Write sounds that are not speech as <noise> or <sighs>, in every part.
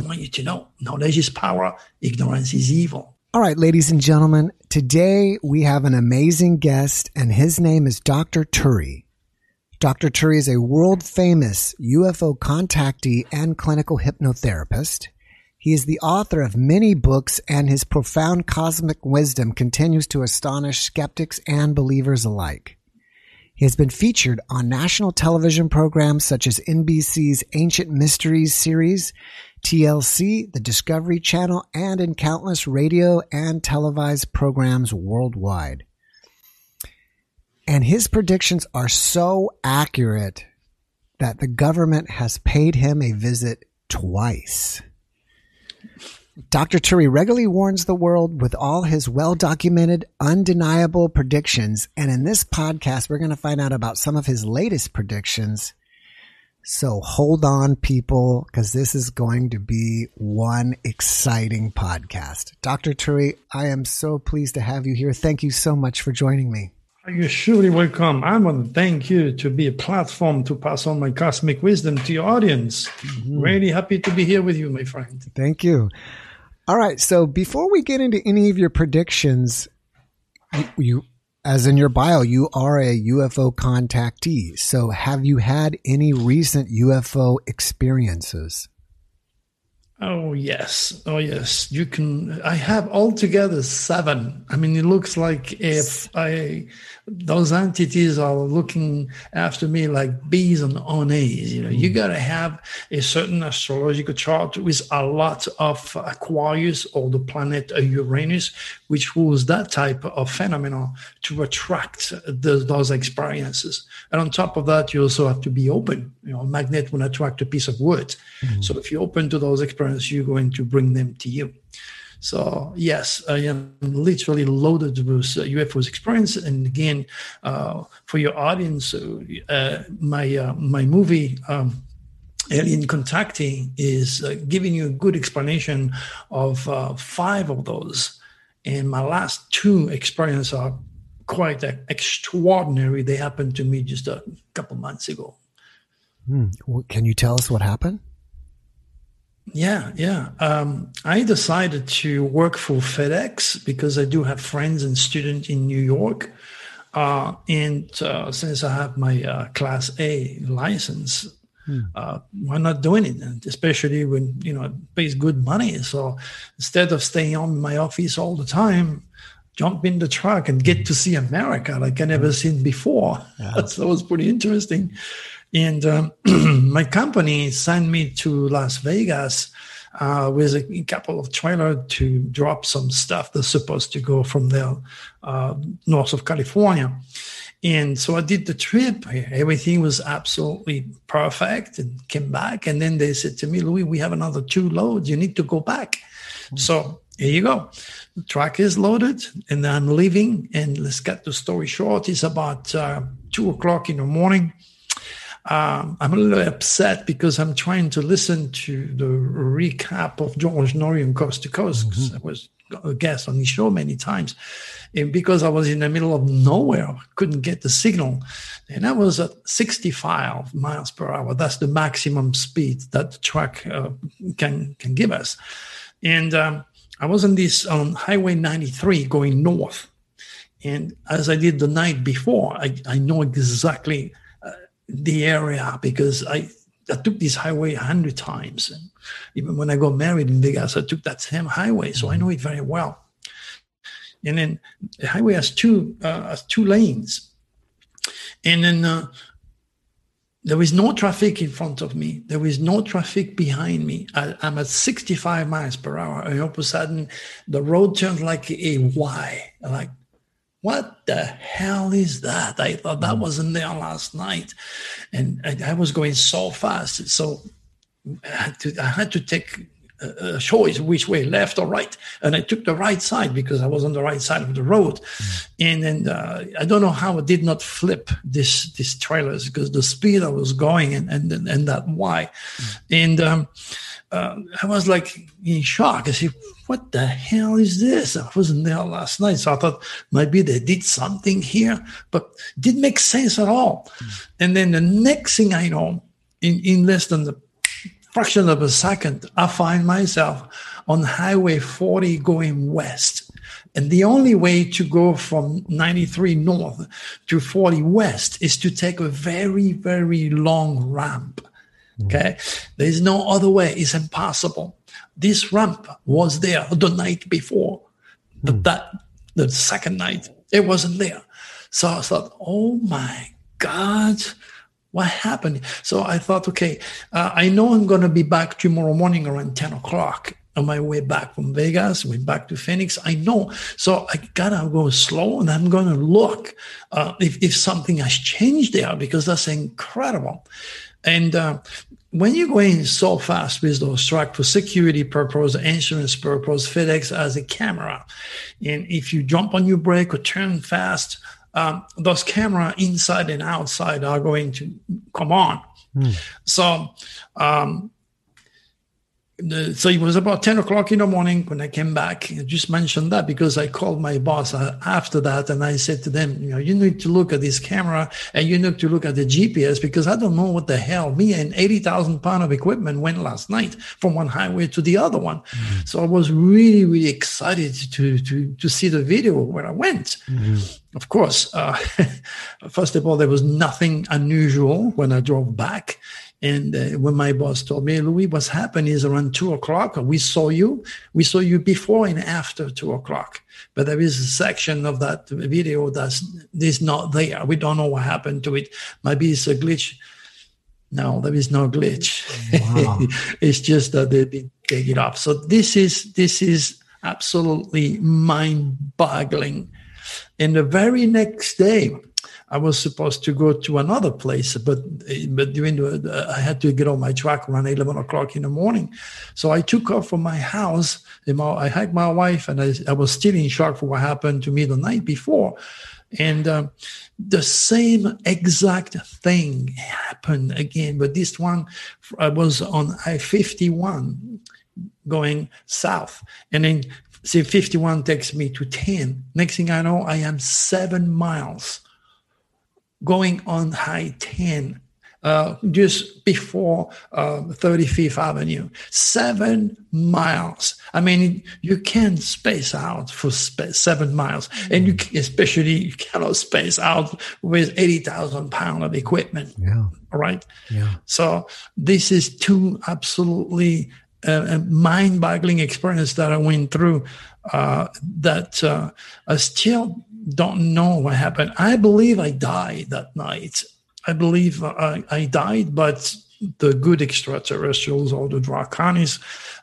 I want you to know knowledge is power, ignorance is evil. All right, ladies and gentlemen, today we have an amazing guest, and his name is Dr. Turi. Dr. Turi is a world famous UFO contactee and clinical hypnotherapist. He is the author of many books, and his profound cosmic wisdom continues to astonish skeptics and believers alike. He has been featured on national television programs such as NBC's Ancient Mysteries series, TLC, the Discovery Channel, and in countless radio and televised programs worldwide. And his predictions are so accurate that the government has paid him a visit twice. Dr. Turi regularly warns the world with all his well documented, undeniable predictions. And in this podcast, we're going to find out about some of his latest predictions. So hold on, people, because this is going to be one exciting podcast. Dr. Turi, I am so pleased to have you here. Thank you so much for joining me. You're surely welcome. I want to thank you to be a platform to pass on my cosmic wisdom to your audience. Mm-hmm. Really happy to be here with you, my friend. Thank you. All right. So before we get into any of your predictions, you, you as in your bio, you are a UFO contactee. So have you had any recent UFO experiences? Oh yes, oh yes. You can. I have altogether seven. I mean, it looks like if I those entities are looking after me like bees on honey's. You know, mm. you got to have a certain astrological chart with a lot of Aquarius or the planet Uranus, which was that type of phenomenon to attract the, those experiences. And on top of that, you also have to be open. You know, a magnet will attract a piece of wood. Mm. So if you're open to those experiences, you're going to bring them to you. So yes, I am literally loaded with UFOs experience. And again, uh, for your audience, uh, my uh, my movie. Um, Alien Contactee is uh, giving you a good explanation of uh, five of those. And my last two experiences are quite extraordinary. They happened to me just a couple months ago. Hmm. Well, can you tell us what happened? Yeah, yeah. Um, I decided to work for FedEx because I do have friends and students in New York. Uh, and uh, since I have my uh, Class A license, hmm. Uh, why not doing it? And especially when you know it pays good money. So instead of staying on my office all the time, jump in the truck and get to see America like I never hmm. seen before. Yeah. <laughs> that was pretty interesting. And um, <clears throat> my company sent me to Las Vegas uh, with a couple of trailers to drop some stuff that's supposed to go from there uh, north of California. And so I did the trip. Everything was absolutely perfect and came back. And then they said to me, Louis, we have another two loads. You need to go back. Mm-hmm. So here you go. The truck is loaded and I'm leaving. And let's get the story short. It's about uh, two o'clock in the morning um, I'm a little upset because I'm trying to listen to the recap of George Noory on Coast to Coast because mm-hmm. I was a guest on his show many times. And because I was in the middle of nowhere, I couldn't get the signal. And I was at 65 miles per hour. That's the maximum speed that the truck uh, can, can give us. And um, I was on this on Highway 93 going north. And as I did the night before, I, I know exactly the area because I I took this highway a hundred times. And even when I got married in Vegas, I took that same highway, so I know it very well. And then the highway has two uh, has two lanes, and then uh, there is no traffic in front of me. There is no traffic behind me. I, am at 65 miles per hour, and all of a sudden, the road turns like a Y, like what the hell is that? I thought that mm. wasn't there last night. And I, I was going so fast. So I had to, I had to take a, a choice which way, left or right. And I took the right side because I was on the right side of the road. Mm. And then uh, I don't know how I did not flip this these trailers because the speed I was going and and, and that why. Mm. And um, uh, I was like in shock. I said, "What the hell is this?" I wasn't there last night, so I thought maybe they did something here, but didn't make sense at all. Mm. And then the next thing I know, in, in less than the fraction of a second, I find myself on Highway 40 going west. And the only way to go from 93 north to 40 west is to take a very, very long ramp. Okay. There's no other way. It's impossible. This ramp was there the night before, but hmm. that the second night it wasn't there. So I thought, oh my God, what happened? So I thought, okay, uh, I know I'm going to be back tomorrow morning around 10 o'clock on my way back from Vegas, went back to Phoenix. I know. So I gotta go slow and I'm gonna look uh, if, if something has changed there because that's incredible. And uh, when you're going so fast with those trucks for security purpose, insurance purpose, FedEx has a camera. And if you jump on your brake or turn fast, um, those camera inside and outside are going to come on. Mm. So um, the, so it was about 10 o'clock in the morning when I came back. I just mentioned that because I called my boss uh, after that and I said to them, you know, you need to look at this camera and you need to look at the GPS because I don't know what the hell me and 80,000 pound of equipment went last night from one highway to the other one. Mm-hmm. So I was really, really excited to, to, to see the video where I went. Mm-hmm. Of course, uh, <laughs> first of all, there was nothing unusual when I drove back and uh, when my boss told me, Louis, what's happened is around two o'clock. We saw you. We saw you before and after two o'clock. But there is a section of that video that's is not there. We don't know what happened to it. Maybe it's a glitch. No, there is no glitch. Wow. <laughs> it's just that they did take it off. So this is this is absolutely mind-boggling. And the very next day, I was supposed to go to another place, but but during the, I had to get on my truck around eleven o'clock in the morning, so I took off from my house. I had my wife, and I, I, was still in shock for what happened to me the night before, and um, the same exact thing happened again. But this one I was on I fifty one going south, and then see 51 takes me to 10 next thing i know i am seven miles going on High 10, uh, just before uh, 35th Avenue, seven miles. I mean, you can space out for sp- seven miles, and you can, especially you cannot space out with 80,000 pounds of equipment. Yeah. Right. Yeah. So this is two absolutely uh, mind-boggling experience that I went through uh, that uh, I still don't know what happened. I believe I died that night. I believe I, I died, but the good extraterrestrials or the Draconis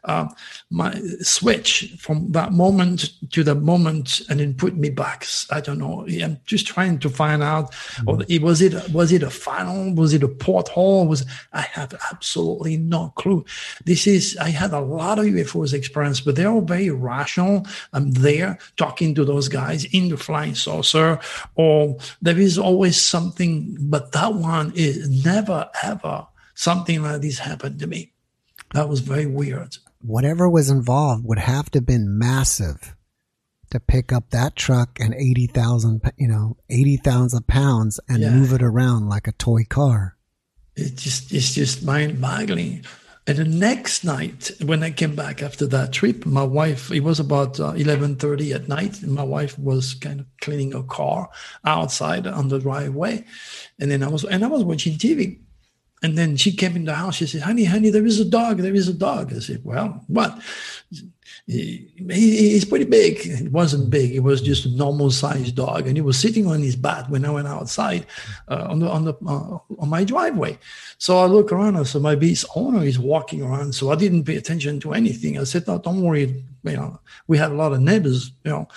uh, my switch from that moment to the moment and then put me back. I don't know. I'm just trying to find out. Mm-hmm. Or was it was it a funnel? Was it a porthole? Was I have absolutely no clue. This is I had a lot of UFOs experience, but they're all very rational. I'm there talking to those guys in the flying saucer, or there is always something. But that one is never ever something like this happened to me. That was very weird whatever was involved would have to have been massive to pick up that truck and 80,000, you know, 80,000 pounds and yeah. move it around like a toy car. It just, it's just mind boggling. And the next night, when I came back after that trip, my wife, it was about uh, 11.30 at night. And my wife was kind of cleaning a car outside on the driveway. And then I was, and I was watching TV. And then she came in the house. She said, "Honey, honey, there is a dog. There is a dog." I said, "Well, what?" He, he, he's pretty big. It wasn't big. It was just a normal sized dog, and he was sitting on his bat when I went outside uh, on the on the uh, on my driveway. So I look around. I said, "Maybe his owner is walking around." So I didn't pay attention to anything. I said, "No, don't worry. You know, we had a lot of neighbors. You know."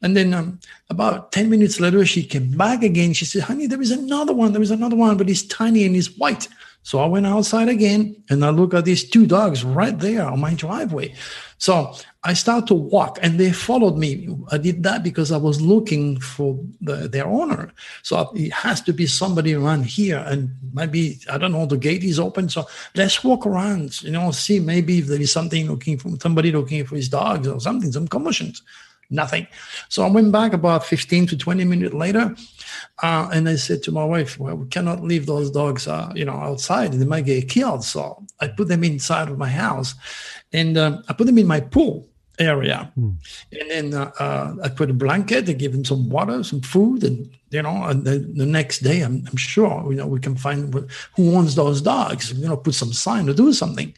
And then um, about 10 minutes later, she came back again. She said, honey, there is another one. There is another one, but he's tiny and he's white. So I went outside again and I look at these two dogs right there on my driveway. So I start to walk and they followed me. I did that because I was looking for the, their owner. So it has to be somebody around here and maybe, I don't know, the gate is open. So let's walk around, you know, see maybe if there is something looking for somebody looking for his dogs or something, some commotions. Nothing. So I went back about 15 to 20 minutes later. Uh, and I said to my wife, well, we cannot leave those dogs, uh, you know, outside. They might get killed. So I put them inside of my house and um, I put them in my pool area. Mm. And then uh, uh, I put a blanket and give them some water, some food, and you know, and the, the next day, I'm, I'm, sure you know we can find who owns those dogs. You know, put some sign to do something.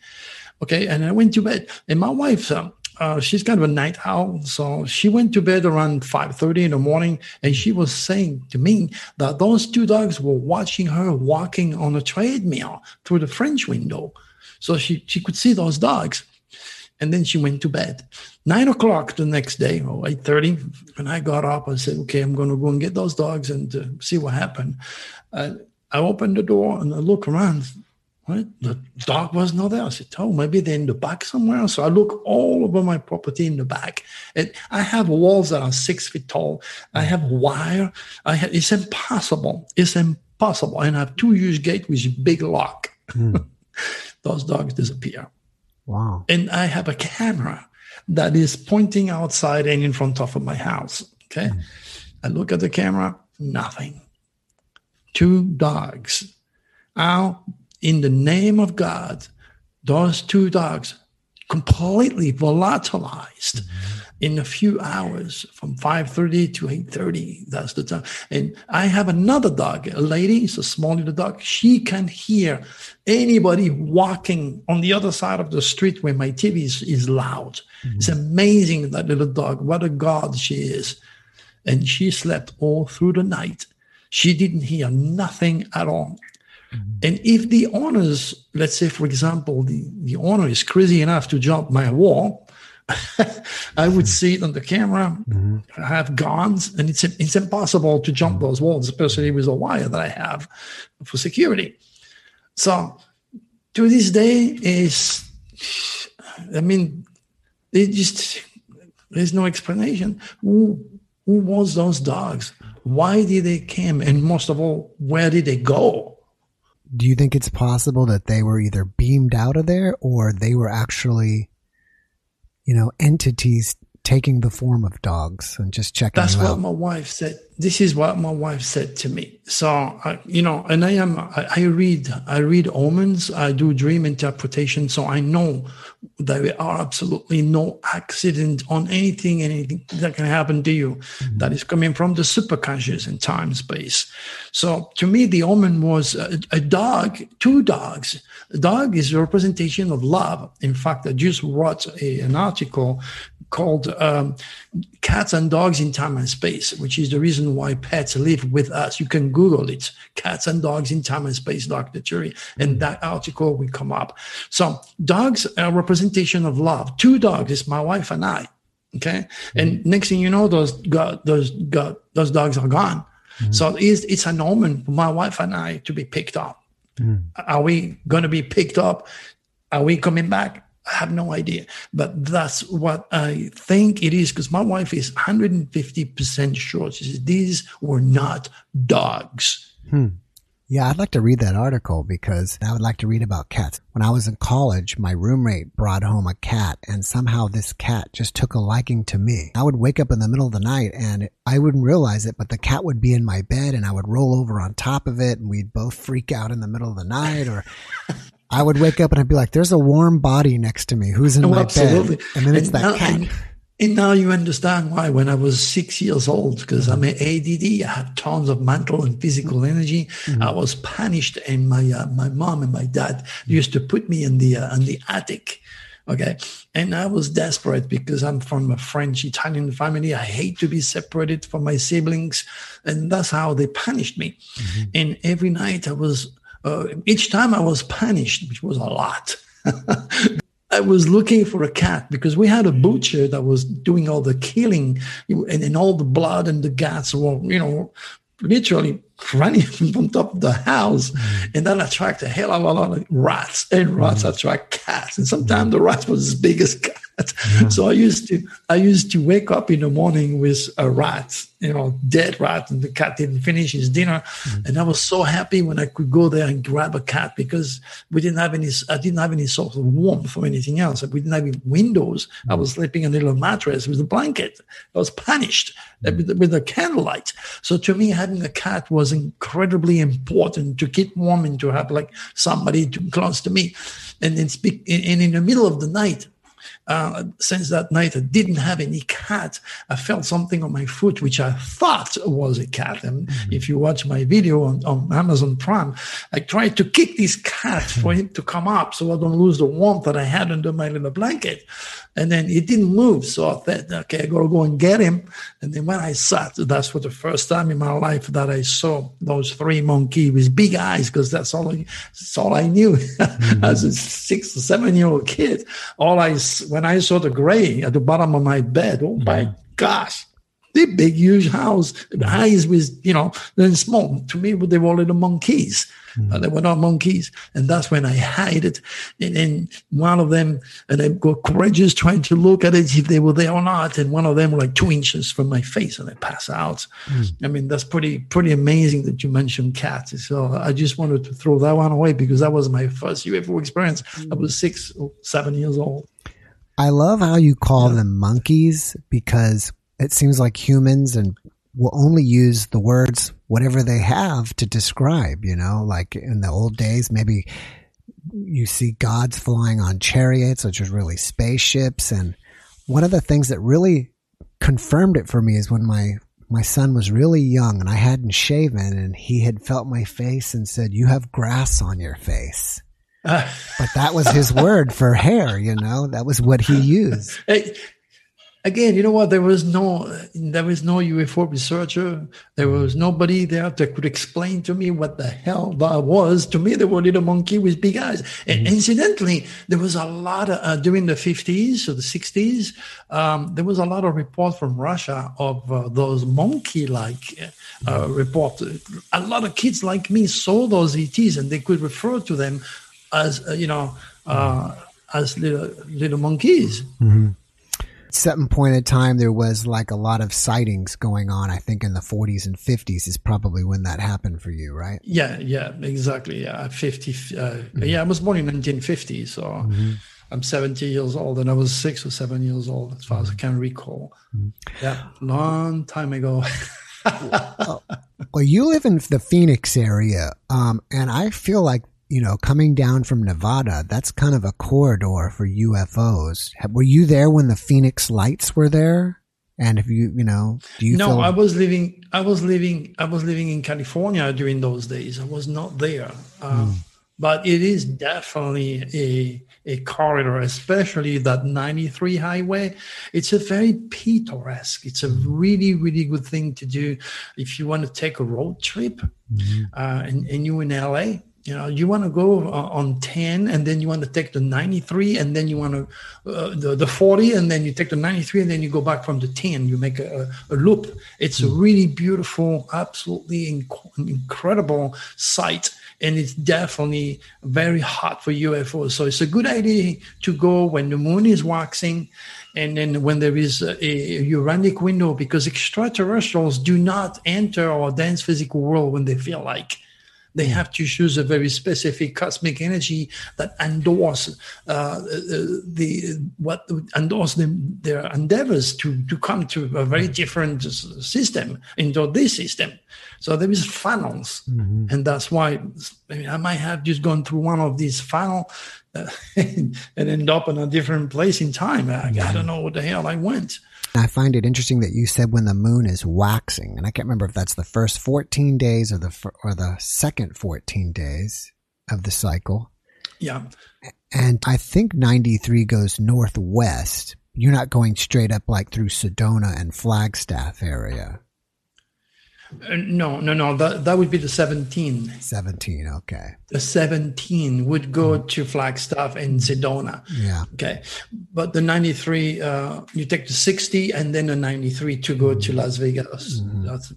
Okay, and I went to bed, and my wife. Uh, uh, she's kind of a night owl, so she went to bed around five thirty in the morning, and she was saying to me that those two dogs were watching her walking on a treadmill through the French window, so she she could see those dogs and then she went to bed. Nine o'clock the next day, or eight thirty, when I got up, I said, "Okay, I'm going to go and get those dogs and uh, see what happened." Uh, I opened the door and I look around. What? The dog was not there. I said, "Oh, maybe they're in the back somewhere." So I look all over my property in the back. And I have walls that are six feet tall. I have wire. I have, it's impossible. It's impossible. And I have two huge gate with a big lock. Mm. <laughs> those dogs disappear. Wow. And I have a camera that is pointing outside and in front of my house. Okay. Mm. I look at the camera, nothing. Two dogs. Now, in the name of God, those two dogs completely volatilized. Mm-hmm. in a few hours from 5.30 to 8.30 that's the time. And i have another dog a lady it's a small little dog. She can hear anybody walking on the other side of the street where my tv is, is loud. Mm-hmm. it's amazing that little dog. What a god she is. And she slept all through the night. She didn't hear nothing at all. And if the owners, let's say, for example, the, the owner is crazy enough to jump my wall, <laughs> I would see it on the camera. Mm-hmm. I have guns, and it's it's impossible to jump those walls, especially with a wire that I have for security. So to this day, is I mean, it just there's no explanation. Who who was those dogs? Why did they come? And most of all, where did they go? Do you think it's possible that they were either beamed out of there or they were actually you know, entities taking the form of dogs and just checking. That's what out. my wife said. This is what my wife said to me. So, you know, and I am, I, I, read, I read omens. I do dream interpretation. So I know that there are absolutely no accident on anything, anything that can happen to you mm-hmm. that is coming from the superconscious in time space. So to me, the omen was a, a dog, two dogs. A dog is a representation of love. In fact, I just wrote a, an article called um, Cats and Dogs in Time and Space, which is the reason why pets live with us. You can Google it, Cats and Dogs in Time and Space, Dr. Turi, and that article will come up. So dogs are a representation of love. Two dogs, it's my wife and I. Okay. Mm-hmm. And next thing you know, those, got, those, got, those dogs are gone. Mm-hmm. So it's, it's an omen for my wife and I to be picked up. Mm. Are we going to be picked up? Are we coming back? I have no idea, but that's what I think it is because my wife is 150% sure. She says these were not dogs. Hmm. Yeah, I'd like to read that article because I would like to read about cats. When I was in college, my roommate brought home a cat and somehow this cat just took a liking to me. I would wake up in the middle of the night and I wouldn't realize it, but the cat would be in my bed and I would roll over on top of it and we'd both freak out in the middle of the night or <laughs> I would wake up and I'd be like, "There's a warm body next to me. Who's in oh, my absolutely. bed?" And then it's and that now, cat. And, and, now you understand why. When I was six years old, because I'm an ADD, I have tons of mental and physical energy. Mm-hmm. I was punished, and my uh, my mom and my dad used to put me in the uh, in the attic. Okay, and I was desperate because I'm from a French Italian family. I hate to be separated from my siblings, and that's how they punished me. Mm-hmm. And every night I was uh, each time I was punished, which was a lot. <laughs> I was looking for a cat because we had a butcher that was doing all the killing and, and all the blood and the guts were, you know, literally running <laughs> from top of the house. Mm. And that attracted a hell of a lot of rats and rats mm. attract cats. And sometimes the rats was as big as cats. Yeah. So I used to I used to wake up in the morning with a rat, you know, dead rat, and the cat didn't finish his dinner, mm-hmm. and I was so happy when I could go there and grab a cat because we didn't have any I didn't have any sort of warmth or anything else. We didn't have any windows. Mm-hmm. I was sleeping in a little mattress with a blanket. I was punished mm-hmm. with, with a candlelight. So to me, having a cat was incredibly important to keep warm and to have like somebody to, close to me. And then speak, and in the middle of the night, uh, since that night, I didn't have any cat. I felt something on my foot, which I thought was a cat. And mm-hmm. if you watch my video on, on, Amazon Prime, I tried to kick this cat for him to come up so I don't lose the warmth that I had under my little blanket. And then he didn't move. So I thought, okay, I got to go and get him. And then when I sat, that's for the first time in my life that I saw those three monkeys with big eyes, because that's all I, that's all I knew mm-hmm. <laughs> as a six or seven year old kid. All I, when I saw the gray at the bottom of my bed, oh my mm-hmm. gosh, the big, huge house, the eyes was, you know, then small. To me, they were little monkeys. Mm. Uh, they were not monkeys. And that's when I hide it. And then one of them, and I got courageous trying to look at it if they were there or not. And one of them were like two inches from my face and I pass out. Mm. I mean, that's pretty, pretty amazing that you mentioned cats. So I just wanted to throw that one away because that was my first UFO experience. I was six or seven years old. I love how you call yeah. them monkeys because it seems like humans and will only use the words whatever they have to describe, you know, like in the old days, maybe you see gods flying on chariots, which is really spaceships. And one of the things that really confirmed it for me is when my my son was really young and I hadn't shaven and he had felt my face and said, You have grass on your face. Uh, <laughs> but that was his word for hair, you know, that was what he used. <laughs> Again, you know what? There was no, there was no UFO researcher. There was nobody there that could explain to me what the hell that was. To me, there were little monkey with big eyes. And mm-hmm. incidentally, there was a lot of, uh, during the 50s or the 60s, um, there was a lot of report from Russia of uh, those monkey-like uh, reports. A lot of kids like me saw those ETs and they could refer to them as, uh, you know, uh, as little, little monkeys. Mm-hmm certain point in time there was like a lot of sightings going on i think in the 40s and 50s is probably when that happened for you right yeah yeah exactly yeah 50 uh, mm-hmm. yeah i was born in 1950 so mm-hmm. i'm 70 years old and i was six or seven years old as far as i can recall mm-hmm. yeah long time ago well you live in the phoenix area um, and i feel like you know, coming down from Nevada, that's kind of a corridor for UFOs. Were you there when the Phoenix lights were there? And if you, you know, do you? No, feel- I was living. I was living. I was living in California during those days. I was not there, uh, mm. but it is definitely a a corridor, especially that 93 highway. It's a very picturesque. It's a really, really good thing to do if you want to take a road trip, mm-hmm. uh, and, and you in LA you know you want to go uh, on 10 and then you want to take the 93 and then you want to uh, the, the 40 and then you take the 93 and then you go back from the 10 you make a, a loop it's a hmm. really beautiful absolutely inc- incredible sight and it's definitely very hot for UFOs. So it's a good idea to go when the moon is waxing and then when there is a, a uranic window because extraterrestrials do not enter our dense physical world when they feel like they have to choose a very specific cosmic energy that endorse uh, the what endorse them their endeavors to to come to a very different system into this system. So there is funnels, mm-hmm. and that's why I, mean, I, might have just gone through one of these funnel uh, <laughs> and, end up in a different place in time. I, I don't know what the hell I went. I find it interesting that you said when the moon is waxing, and I can't remember if that's the first 14 days or the or the second 14 days of the cycle. Yeah. And I think 93 goes northwest. You're not going straight up like through Sedona and Flagstaff area. Uh, no, no, no. That that would be the 17. 17, okay. The 17 would go mm. to Flagstaff and Sedona. Yeah. Okay. But the 93, uh, you take the 60 and then the 93 to go mm. to Las Vegas. Mm-hmm. That's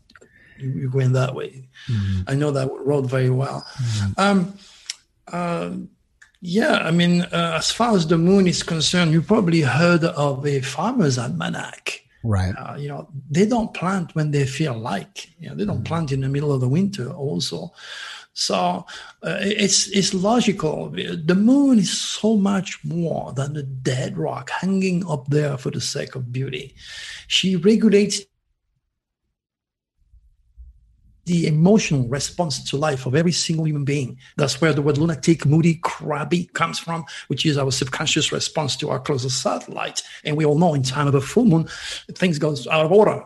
you're going that way. Mm-hmm. I know that road very well. Mm-hmm. Um, uh, Yeah, I mean, uh, as far as the moon is concerned, you probably heard of a farmer's almanac. Right. Uh, you know, they don't plant when they feel like. You know, they don't mm. plant in the middle of the winter. Also, so uh, it's it's logical. The moon is so much more than a dead rock hanging up there for the sake of beauty. She regulates the emotional response to life of every single human being. That's where the word lunatic, moody, crabby comes from, which is our subconscious response to our closest satellite. And we all know in time of a full moon, things goes out of order.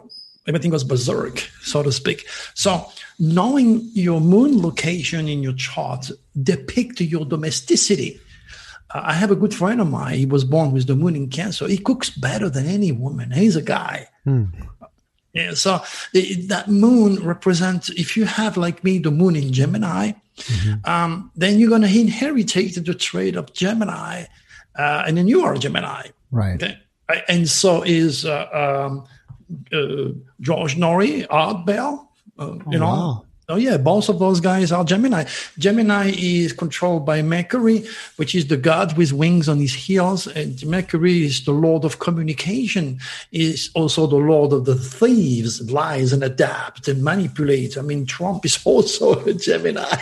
Everything goes berserk, so to speak. So knowing your moon location in your chart depict your domesticity. Uh, I have a good friend of mine. He was born with the moon in Cancer. He cooks better than any woman. He's a guy. Hmm. Yeah, so that moon represents, if you have like me, the moon in Gemini, mm-hmm. um, then you're going to inherit the trait of Gemini, uh, and then you are Gemini. Right. Okay? And so is uh, um, uh, George Noory, Art Bell, uh, you oh, know. Wow. Oh yeah, both of those guys are Gemini. Gemini is controlled by Mercury, which is the god with wings on his heels. And Mercury is the lord of communication, is also the lord of the thieves, lies and adapt and manipulate. I mean, Trump is <laughs> also a Gemini.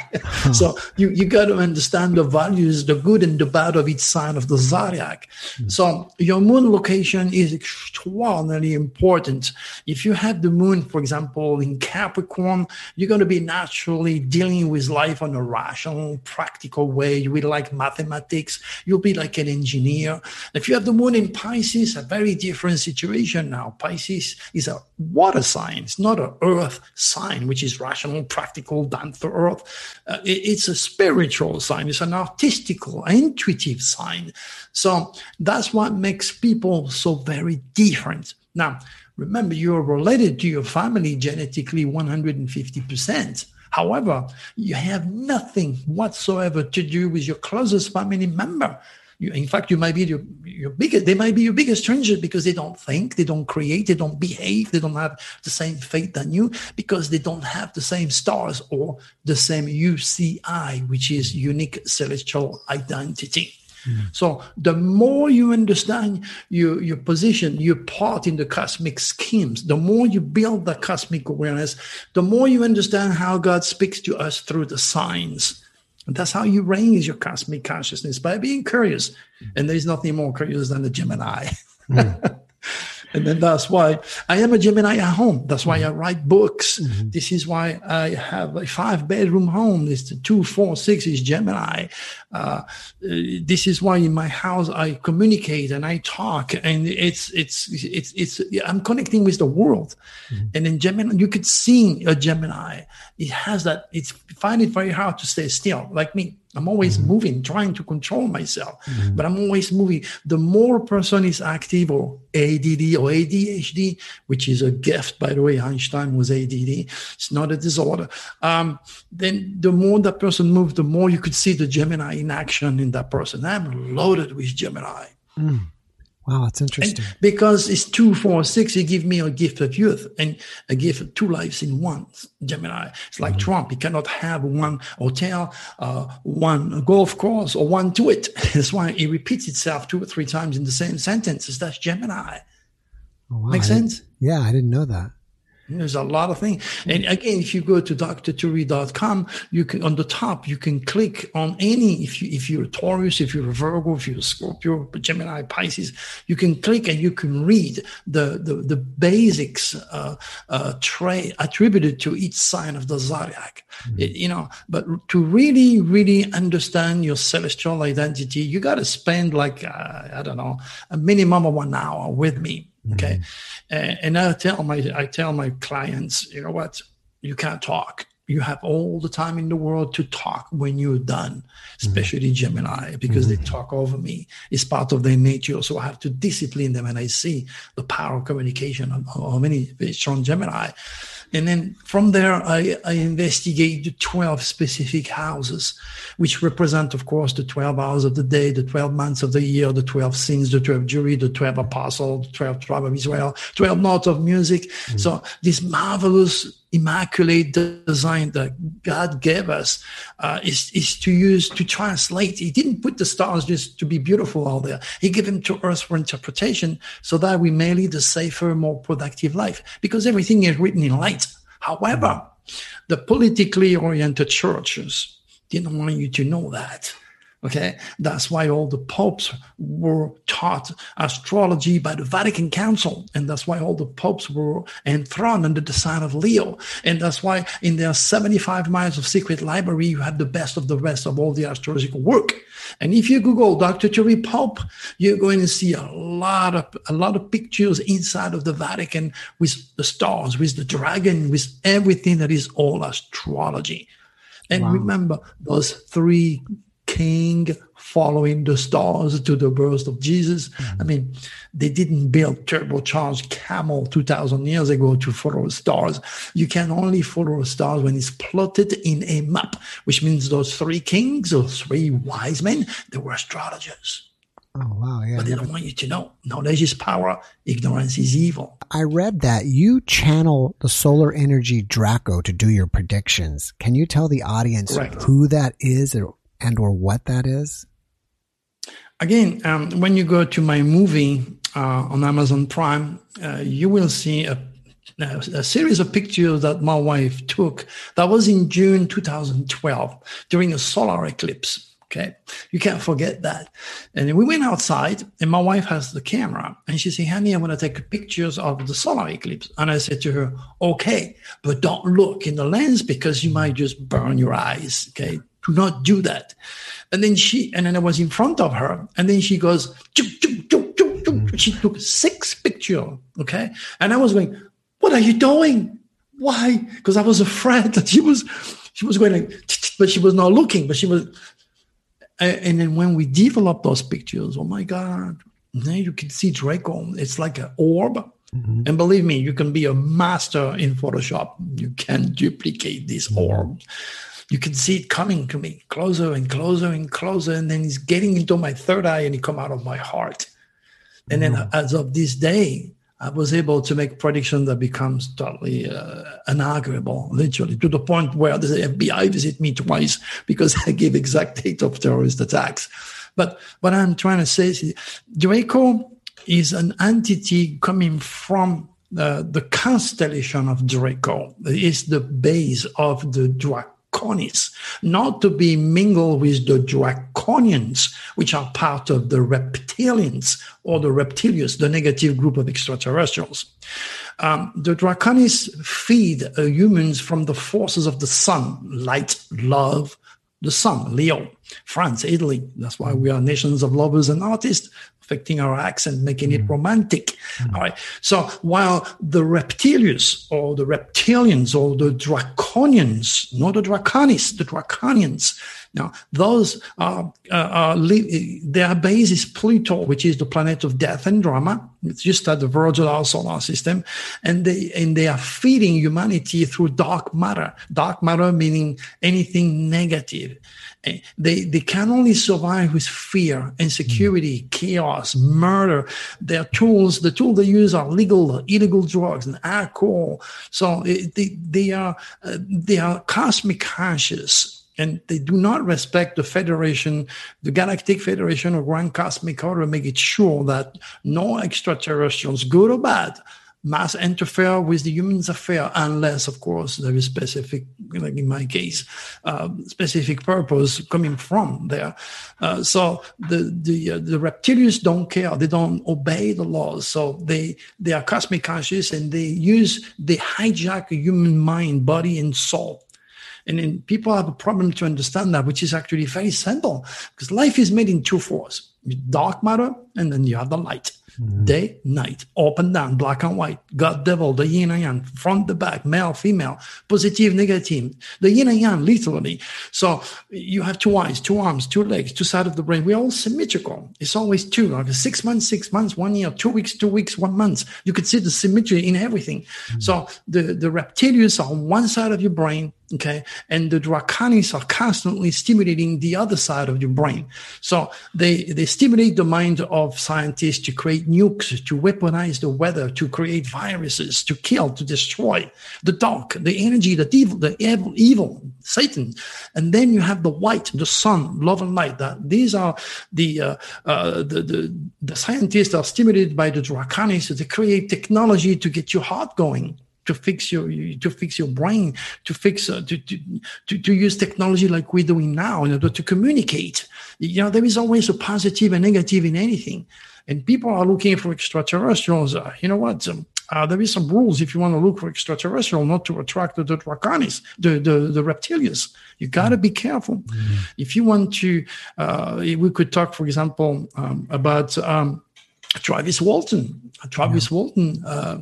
so you, you got to understand the values, the good and the bad of each sign of the zodiac. Mm-hmm. So your moon location is extraordinarily important. If you have the moon, for example, in Capricorn, you're going to be naturally dealing with life on a rational, practical way. You will like mathematics. You'll be like an engineer. If you have the moon in Pisces, a very different situation now. Pisces is a water sign. It's not an earth sign, which is rational, practical, down to earth. Uh, it, it's a spiritual sign. It's an artistical, intuitive sign. So that's what makes people so very different. Now, Remember, you're related to your family genetically 150%. However, you have nothing whatsoever to do with your closest family member. You, in fact, you might be your, your biggest, they might be your biggest stranger because they don't think, they don't create, they don't behave, they don't have the same faith than you because they don't have the same stars or the same UCI, which is unique celestial identity. Mm. So the more you understand your, your position, your part in the cosmic schemes, the more you build the cosmic awareness, the more you understand how God speaks to us through the signs. And that's how you raise your cosmic consciousness by being curious. And there's nothing more curious than the Gemini. Mm. <laughs> And then that's why I am a Gemini at home. That's why I mm-hmm. write books. Mm-hmm. This is why I have a five bedroom home. It's two, four, six is Gemini. Uh, this is why in my house I communicate and I talk and it's, it's, it's, it's, I'm connecting with the world. Mm-hmm. And in Gemini, you could see a Gemini. It has that, it's find it very hard to stay still like me. I'm always mm-hmm. moving, trying to control myself, mm-hmm. but I'm always moving. The more person is active or ADD or ADHD, which is a gift, by the way, Einstein was ADD. It's not a disorder. Um, then the more that person moves, the more you could see the Gemini in action in that person. I'm loaded with Gemini. Mm. Wow, that's interesting. And because it's two, four, six, you give me a gift of youth and a gift of two lives in one. Gemini. It's like mm-hmm. Trump. He cannot have one hotel, uh, one golf course, or one to it. <laughs> That's why he repeats itself two or three times in the same sentences. That's Gemini. Oh, wow. Make sense? yeah, I didn't know that. There's a lot of things. And again, if you go to drturi.com, you can on the top you can click on any if you if you're a Taurus, if you're a Virgo, if you're a Scorpio, Gemini, Pisces, you can click and you can read the the, the basics uh, uh, trait attributed to each sign of the zodiac. Mm-hmm. It, you know, but to really really understand your celestial identity, you got to spend like uh, I don't know a minimum of one hour with me Okay. Mm-hmm. and I tell my I tell my clients, you know what, you can't talk. You have all the time in the world to talk when you're done, especially mm-hmm. Gemini, because mm-hmm. they talk over me. It's part of their nature. So I have to discipline them. And I see the power of communication of, of many strong Gemini. And then from there, I, I investigate the 12 specific houses, which represent, of course, the 12 hours of the day, the 12 months of the year, the 12 sins, the 12 jury, the 12 apostles, the 12 tribe of Israel, 12 notes of music. Mm-hmm. So this marvelous immaculate design that God gave us uh, is, is to use to translate. He didn't put the stars just to be beautiful out there. He gave them to us for interpretation so that we may lead a safer, more productive life because everything is written in light. However, the politically oriented churches didn't want you to know that. Okay. That's why all the popes were taught astrology by the Vatican Council. And that's why all the popes were enthroned under the sign of Leo. And that's why in their 75 miles of secret library, you have the best of the rest of all the astrological work. And if you Google Dr. Turi Pope, you're going to see a lot of, a lot of pictures inside of the Vatican with the stars, with the dragon, with everything that is all astrology. And wow. remember those three king following the stars to the birth of Jesus. Mm-hmm. I mean, they didn't build turbocharged camel 2000 years ago to follow stars. You can only follow stars when it's plotted in a map, which means those three kings or three wise men, they were astrologers. Oh wow! Yeah, but they don't want you to know. Knowledge is power. Ignorance is evil. I read that you channel the solar energy Draco to do your predictions. Can you tell the audience Correct. who that is, or and or what that is? Again, um, when you go to my movie uh, on Amazon Prime, uh, you will see a, a, series of pictures that my wife took. That was in June 2012 during a solar eclipse. Okay. You can't forget that. And we went outside and my wife has the camera and she said, honey, I want to take pictures of the solar eclipse. And I said to her, okay, but don't look in the lens because you might just burn your eyes. Okay do not do that. And then she, and then I was in front of her, and then she goes, she took six pictures. Okay. And I was going, what are you doing? Why? Because I was afraid that she was, she was going like, but she was not looking, but she was. And then when we developed those pictures, oh my God, now you can see Draco. It's like an orb. Mm-hmm. And believe me, you can be a master in Photoshop. You can duplicate this mm-hmm. You can see it coming to me closer and closer and closer. And then he's getting into my third eye and he come out of my heart. And then mm. as of this day, I was able to make prediction that becomes totally uh, unarguable, literally, to the point where the FBI visit me twice because <laughs> I give exact date of terrorist attacks. But what I'm trying to say is Draco is an entity coming from uh, the constellation of Draco. It is the base of the Draco Draconis, not to be mingled with the Draconians, which are part of the reptilians or the reptilians, the negative group of extraterrestrials. Um, the Draconis feed uh, humans from the forces of the sun, light, love, the sun, Leo, France, Italy. That's why we are nations of lovers and artists affecting our accent, making it mm. romantic. Mm. All right. So while the reptilians or the reptilians or the draconians, not the draconis, the draconians, now those are, uh, are their base is Pluto, which is the planet of death and drama. It's just at the verge of our solar system, and they and they are feeding humanity through dark matter. Dark matter meaning anything negative. They they can only survive with fear, insecurity, mm. chaos, murder. Their tools, the tools they use are legal, illegal drugs and alcohol. So it, they they are uh, they are cosmic conscious and they do not respect the federation, the Galactic Federation or Grand Cosmic Order, make it sure that no extraterrestrials, good or bad, must interfere with the human's affair unless, of course, there is specific, like in my case, uh, specific purpose coming from there. Uh, so the the uh, the reptilians don't care; they don't obey the laws. So they they are cosmic conscious and they use they hijack a human mind, body, and soul. And then people have a problem to understand that, which is actually very simple because life is made in two forms dark matter and then you have the light. Mm-hmm. Day, night, up and down, black and white, God, devil, the yin and yang, front, the back, male, female, positive, negative, the yin and yang, literally. So you have two eyes, two arms, two legs, two sides of the brain. We're all symmetrical. It's always two, like six months, six months, one year, two weeks, two weeks, one month. You could see the symmetry in everything. Mm-hmm. So the, the reptilians are on one side of your brain Okay. And the draconis are constantly stimulating the other side of your brain. So they, they stimulate the mind of scientists to create nukes, to weaponize the weather, to create viruses, to kill, to destroy the dark, the energy, the evil, the evil, evil Satan. And then you have the white, the sun, love and light. That these are the, uh, uh, the, the, the scientists are stimulated by the draconis to create technology to get your heart going to fix your to fix your brain to fix uh, to, to, to to use technology like we're doing now in order to communicate you know there is always a positive and negative in anything and people are looking for extraterrestrials uh, you know what um, uh, there is some rules if you want to look for extraterrestrial, not to attract the, the draconis, the, the, the reptilians. You got to be careful. Mm-hmm. If you want to, uh, we could talk, for example, um, about um, Travis Walton. Travis yeah. Walton, uh,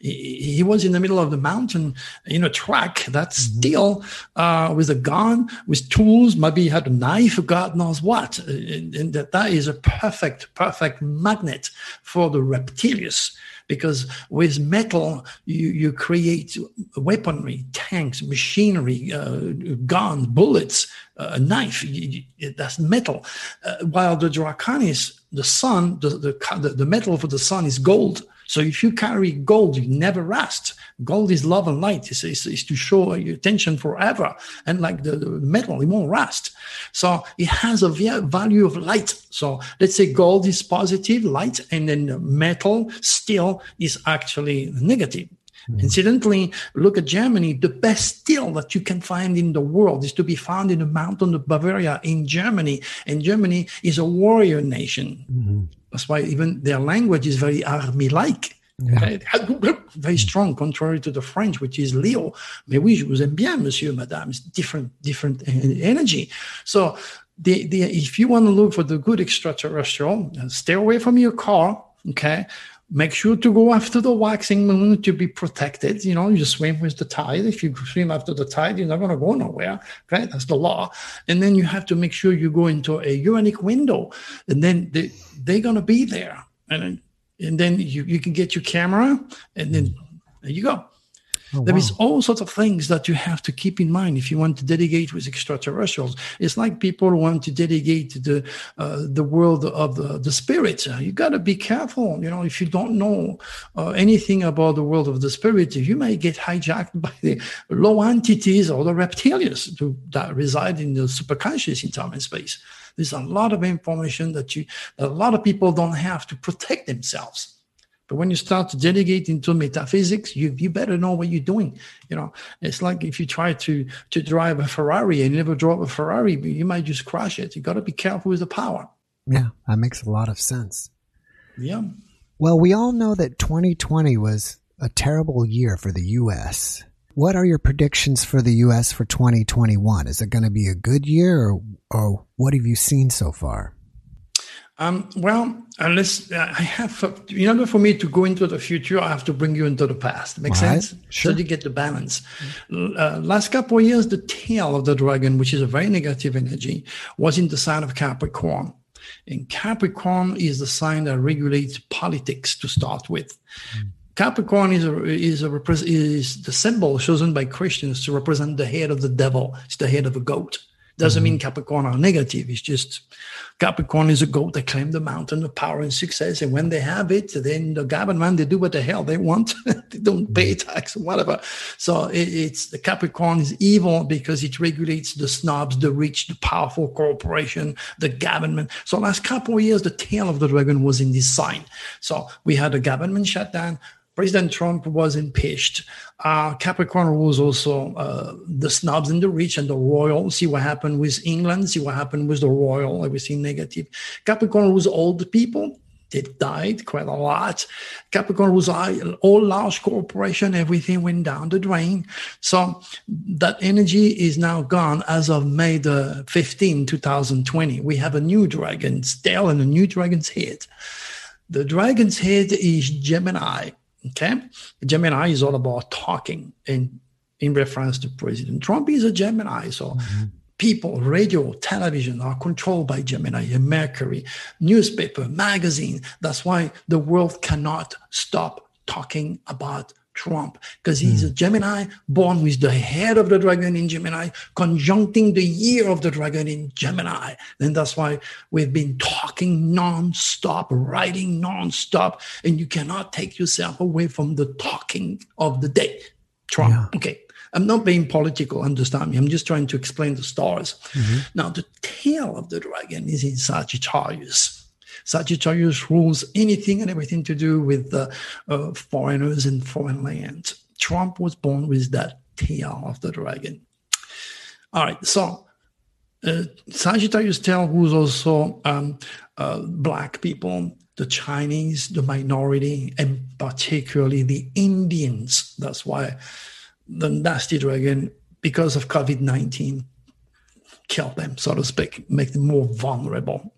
he, he, was in the middle of the mountain in a track that's mm-hmm. still uh, with a gun, with tools. Maybe he had a knife, God knows what. And, and that, that is a perfect, perfect magnet for the reptilians because with metal you, you create weaponry tanks machinery uh, guns bullets uh, a knife that's metal uh, while the draconis the sun, the, the, the metal for the sun is gold. So if you carry gold, you never rust. Gold is love and light. It's, it's, it's to show your attention forever. And like the, the, metal, it won't rust. So it has a value of light. So let's say gold is positive, light, and then metal still is actually negative. Mm-hmm. Incidentally, look at Germany. The best steel that you can find in the world is to be found in the mountain of Bavaria in Germany. And Germany is a warrior nation. Mm-hmm. That's why even their language is very army-like. Yeah. Very strong, contrary to the French, which is Leo. Mais oui, je vous aime bien, monsieur, madame. It's different, different energy. So, the, the, if you want to look for the good extraterrestrial, stay away from your car. Okay, make sure to go after the waxing moon to be protected. You know, you swim with the tide. If you swim after the tide, you're not going to go nowhere. Right? That's the law. And then you have to make sure you go into a uranic window, and then they, they're going to be there. And and then you, you can get your camera, and then there you go. Oh, there wow. is all sorts of things that you have to keep in mind if you want to delegate with extraterrestrials. It's like people want to delegate the uh, the world of the, the spirit. You got to be careful. You know, if you don't know uh, anything about the world of the spirit, you may get hijacked <laughs> by the low entities or the reptilians to, that reside in the superconscious in time and space. There's a lot of information that you that a lot of people don't have to protect themselves. But when you start to delegate into metaphysics, you you better know what you're doing. You know, it's like if you try to to drive a Ferrari and you never drove a Ferrari, you might just crash it. You got to be careful with the power. Yeah, that makes a lot of sense. Yeah. Well, we all know that 2020 was a terrible year for the U.S. What are your predictions for the U.S. for 2021? Is it going to be a good year, or, or what have you seen so far? Um, well, unless uh, I have, in order for me to go into the future, I have to bring you into the past. Make sense? Sure. So you get the balance. Uh, last couple of years, the tail of the dragon, which is a very negative energy, was in the sign of Capricorn. And Capricorn is the sign that regulates politics to start with. Mm. Capricorn is a, is a is the symbol chosen by Christians to represent the head of the devil. It's the head of a goat. Doesn't mm-hmm. mean Capricorn are negative. It's just Capricorn is a goat that claim the mountain of power and success. And when they have it, then the government, they do what the hell they want. <laughs> they don't pay mm-hmm. tax, whatever. So it, it's the Capricorn is evil because it regulates the snobs, the rich, the powerful corporation, the government. So last couple of years, the tail of the dragon was in this sign. So we had a government shutdown President Trump was impeached. Uh, Capricorn was also uh, the snobs and the rich and the royal. See what happened with England. See what happened with the royal. Everything negative. Capricorn was old people. They died quite a lot. Capricorn was all large corporation. Everything went down the drain. So that energy is now gone as of May the 15, 2020. We have a new dragon's tail and a new dragon's head. The dragon's head is Gemini Okay. Gemini is all about talking in, in reference to President Trump. He's a Gemini. So mm-hmm. people, radio, television are controlled by Gemini and Mercury, newspaper, magazine. That's why the world cannot stop talking about Trump because he's mm. a Gemini born with the head of the dragon in Gemini, conjuncting the year of the dragon in Gemini. And that's why we've been talking nonstop, writing nonstop, and you cannot take yourself away from the talking of the day. Trump. Yeah. Okay. I'm not being political, understand me. I'm just trying to explain the stars. Mm-hmm. Now, the tail of the dragon is in Sagittarius. Sagittarius rules anything and everything to do with uh, uh, foreigners and foreign lands. Trump was born with that tail of the dragon. All right, so uh, Sagittarius tail rules also um, uh, black people, the Chinese, the minority, and particularly the Indians. That's why the nasty dragon, because of COVID 19, killed them, so to speak, make them more vulnerable.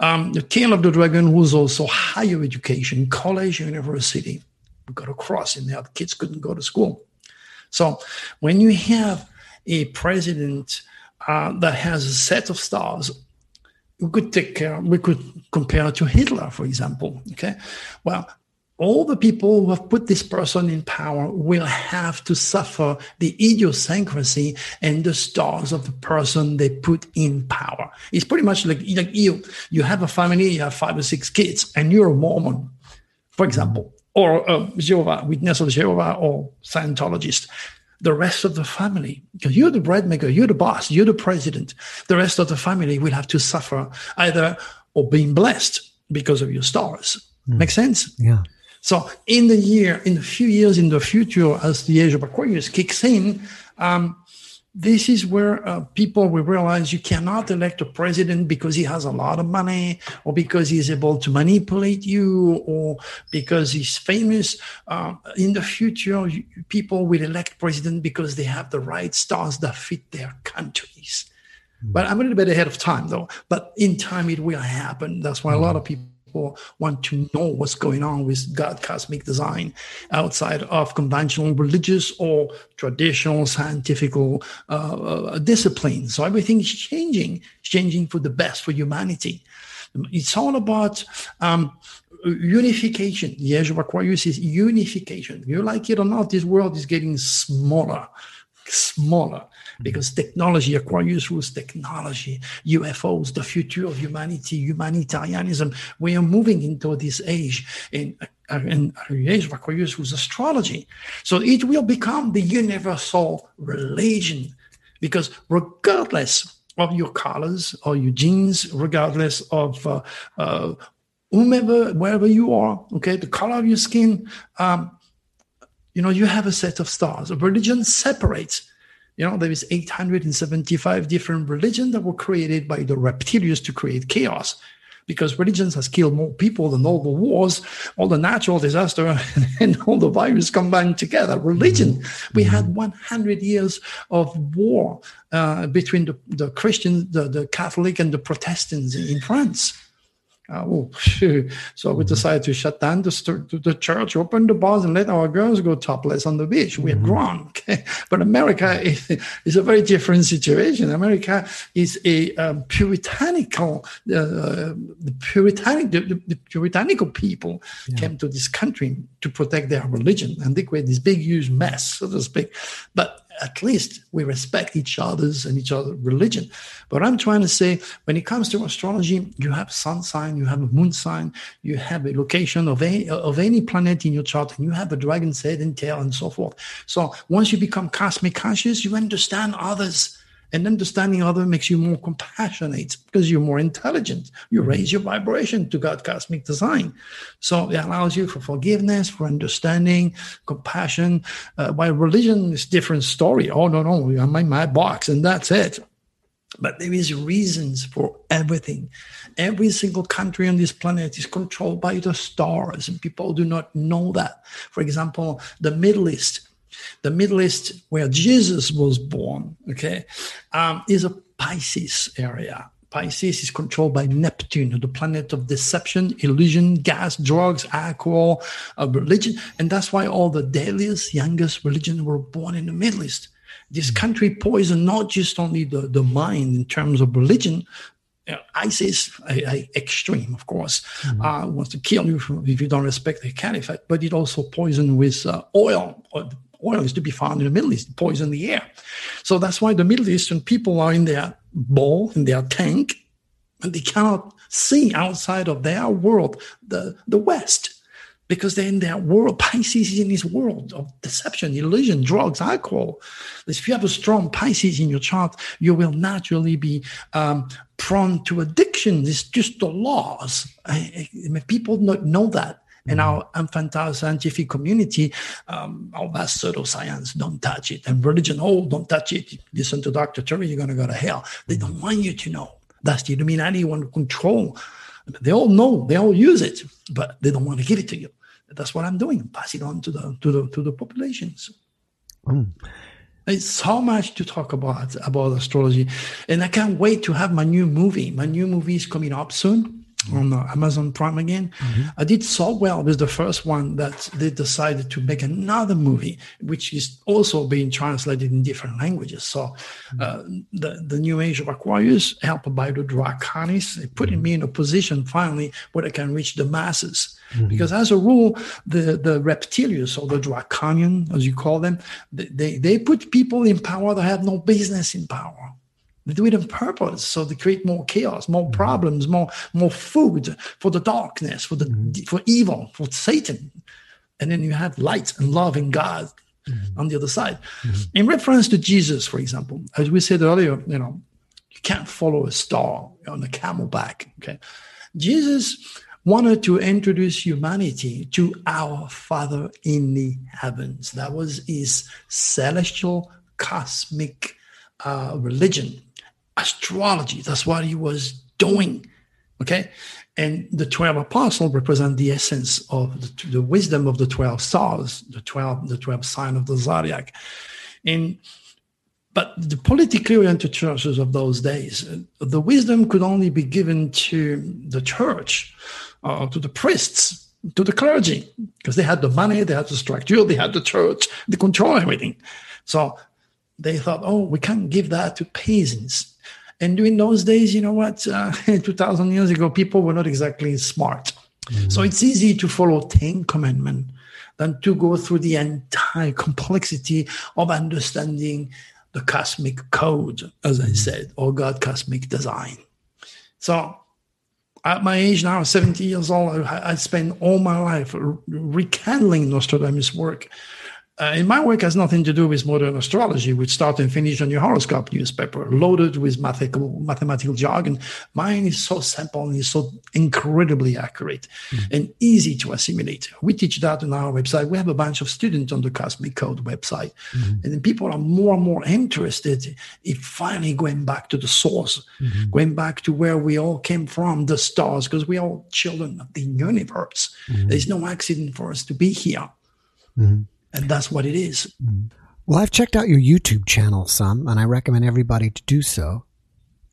Um, the tail of the dragon was also higher education, college, university. We got a across, and the kids couldn't go to school. So when you have a president uh, that has a set of stars, we could take care, we could compare to Hitler, for example. Okay. Well, all the people who have put this person in power will have to suffer the idiosyncrasy and the stars of the person they put in power. It's pretty much like, like you. You have a family, you have five or six kids, and you're a Mormon, for example, or a Jehovah, witness of Jehovah, or Scientologist. The rest of the family, because you're the bread maker, you're the boss, you're the president. The rest of the family will have to suffer either or being blessed because of your stars. Mm. Make sense? Yeah. So in the year, in a few years in the future, as the age of Aquarius kicks in, um, this is where uh, people will realize you cannot elect a president because he has a lot of money or because he's able to manipulate you or because he's famous. Uh, in the future, you, people will elect president because they have the right stars that fit their countries. Mm-hmm. But I'm a little bit ahead of time though. But in time, it will happen. That's why a lot of people people want to know what's going on with God cosmic design outside of conventional religious or traditional scientific uh, uh, disciplines. So everything is changing, changing for the best for humanity. It's all about um, unification. Of Aquarius is unification. You like it or not, this world is getting smaller, smaller because technology, Aquarius rules technology, UFOs, the future of humanity, humanitarianism. We are moving into this age in, in age of Aquarius rules astrology. So it will become the universal religion because regardless of your colors or your genes, regardless of uh, uh, whomever, wherever you are, okay, the color of your skin, um, you know, you have a set of stars. A religion separates you know, there is 875 different religions that were created by the reptilians to create chaos because religions has killed more people than all the wars, all the natural disaster, <laughs> and all the virus combined together. Religion, mm-hmm. we had 100 years of war uh, between the, the Christian, the, the Catholic, and the Protestants in France. Uh, oh, so we decided to shut down the, the church, open the bars, and let our girls go topless on the beach. We're mm-hmm. grown. <laughs> Okay? But America is, is, a very different situation. America is a um, puritanical, uh, the puritanic, the, the, puritanical people yeah. came to this country to protect their religion, and they created this big, huge mess, so to speak. But at least we respect each other's and each other's religion. But I'm trying to say, when it comes to astrology, you have sun sign, you have a moon sign, you have a location of any, of any planet in your chart, and you have a dragon's head and tail and so forth. So once you become cosmic conscious, you understand others and understanding other makes you more compassionate because you're more intelligent. You mm-hmm. raise your vibration to God cosmic design. So it allows you for forgiveness, for understanding, compassion. Uh, while religion is different story. Oh, no, no, I'm in my box and that's it. But there is reasons for everything. Every single country on this planet is controlled by the stars, and people do not know that. For example, the Middle East the Middle East, where Jesus was born, okay, um, is a Pisces area. Pisces is controlled by Neptune, the planet of deception, illusion, gas, drugs, alcohol, uh, religion. And that's why all the deadliest, youngest religions were born in the Middle East. This country poisoned not just only the, the mind in terms of religion, you know, ISIS, a, a extreme, of course, mm-hmm. uh, wants to kill you if you don't respect the caliphate, but it also poison with uh, oil. Oil is to be found in the Middle East, poison the air. So that's why the Middle Eastern people are in their bowl, in their tank, and they cannot see outside of their world, the, the West because they're in their world. Pisces is in this world of deception, illusion, drugs, alcohol. If you have a strong Pisces in your chart, you will naturally be um, prone to addiction. It's just the laws. I, I, people don't know that. In mm-hmm. our infantile scientific community, um, all that pseudoscience, don't touch it. And religion, oh, don't touch it. Listen to Dr. Turi, you're going to go to hell. They don't want you to know. That's the Illuminati want to control. They all know, they all use it, but they don't want to give it to you that's what I'm doing, pass it on to the to the to the populations. Mm. It's so much to talk about about astrology, and I can't wait to have my new movie. My new movie is coming up soon on uh, Amazon Prime again. Mm-hmm. I did so well with the first one that they decided to make another movie, which is also being translated in different languages. So uh, the, the New Age of Aquarius, helped by the Draconis, putting mm-hmm. me in a position finally where I can reach the masses. Mm-hmm. Because as a rule, the, the reptilians or the draconian, as you call them, they, they put people in power that have no business in power. They do it on purpose, so they create more chaos, more mm-hmm. problems, more more food for the darkness, for the mm-hmm. for evil, for Satan, and then you have light and love in God mm-hmm. on the other side. Mm-hmm. In reference to Jesus, for example, as we said earlier, you know, you can't follow a star on a camelback. Okay, Jesus wanted to introduce humanity to our Father in the heavens. That was his celestial cosmic uh, religion astrology. That's what he was doing. Okay. And the 12 apostles represent the essence of the, the, wisdom of the 12 stars, the 12, the 12 sign of the zodiac. And but the politically oriented churches of those days, the wisdom could only be given to the church, uh, to the priests, to the clergy, because they had the money, they had the structure, they had the church, they control everything. So they thought, oh, we can't give that to peasants. And during those days, you know what? Uh, <laughs> 2000 years ago, people were not exactly smart. Mm-hmm. So it's easy to follow 10 commandment than to go through the entire complexity of understanding the cosmic code, as I mm-hmm. said, or God cosmic design. So at my age now, 70 years old, I, I spent all my life rekindling Nostradamus' work uh, in my work has nothing to do with modern astrology, which start and finish on your horoscope newspaper, loaded with mathematical, mathematical jargon. Mine is so simple and is so incredibly accurate mm-hmm. and easy to assimilate. We teach that on our website. We have a bunch of students on the Cosmic Code website. Mm-hmm. And then people are more and more interested in finally going back to the source, mm-hmm. going back to where we all came from, the stars, because we are all children of the universe. Mm-hmm. There's no accident for us to be here. Mm-hmm and that's what it is. Mm-hmm. Well, I've checked out your YouTube channel some, and I recommend everybody to do so.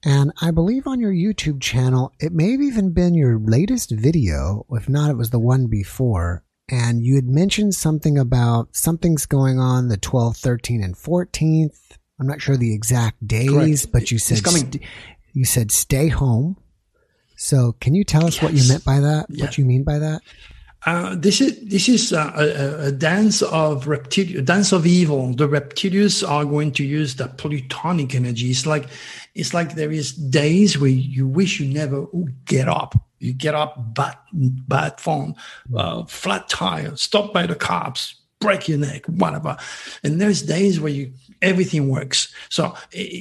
And I believe on your YouTube channel, it may have even been your latest video. If not, it was the one before. And you had mentioned something about something's going on the 12th, 13th, and 14th. I'm not sure the exact days, Correct. but you said st- you said stay home. So, can you tell us yes. what you meant by that? Yeah. What you mean by that? Uh, this is this is a, a, dance of reptil, dance of evil. The reptilians are going to use the plutonic energy. It's like it's like there is days where you wish you never get up. You get up, bad bad phone, uh, flat tire, stopped by the cops, break your neck, whatever. And there's days where you everything works. So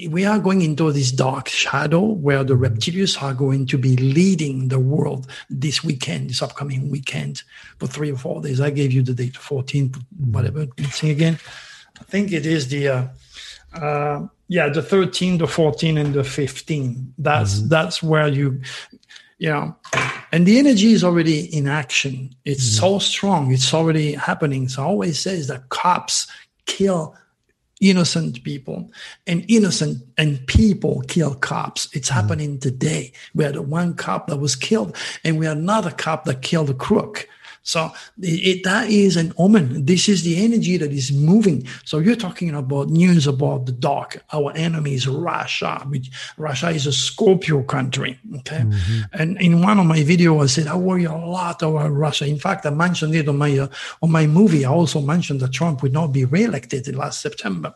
we are going into this dark shadow where the reptilians are going to be leading the world this weekend, this upcoming weekend, for three or four days. I gave you the date, 14th, whatever. Let's see again. I think it is the. Uh, uh, yeah, the 13, the 14, and the 15. That's mm-hmm. that's where you you know and the energy is already in action it's mm-hmm. so strong it's already happening so I always says that cops kill innocent people. And innocent and people kill cops. It's happening today. We had one cop that was killed and we had another cop that killed a crook So it, that is an omen. This is the energy that is moving. So you're talking about news about the dark. Our enemy is Russia. Which Russia is a Scorpio country. Okay. Mm-hmm. And in one of my videos, I said I worry a lot about Russia. In fact, I mentioned it on my uh, on my movie. I also mentioned that Trump would not be reelected last September.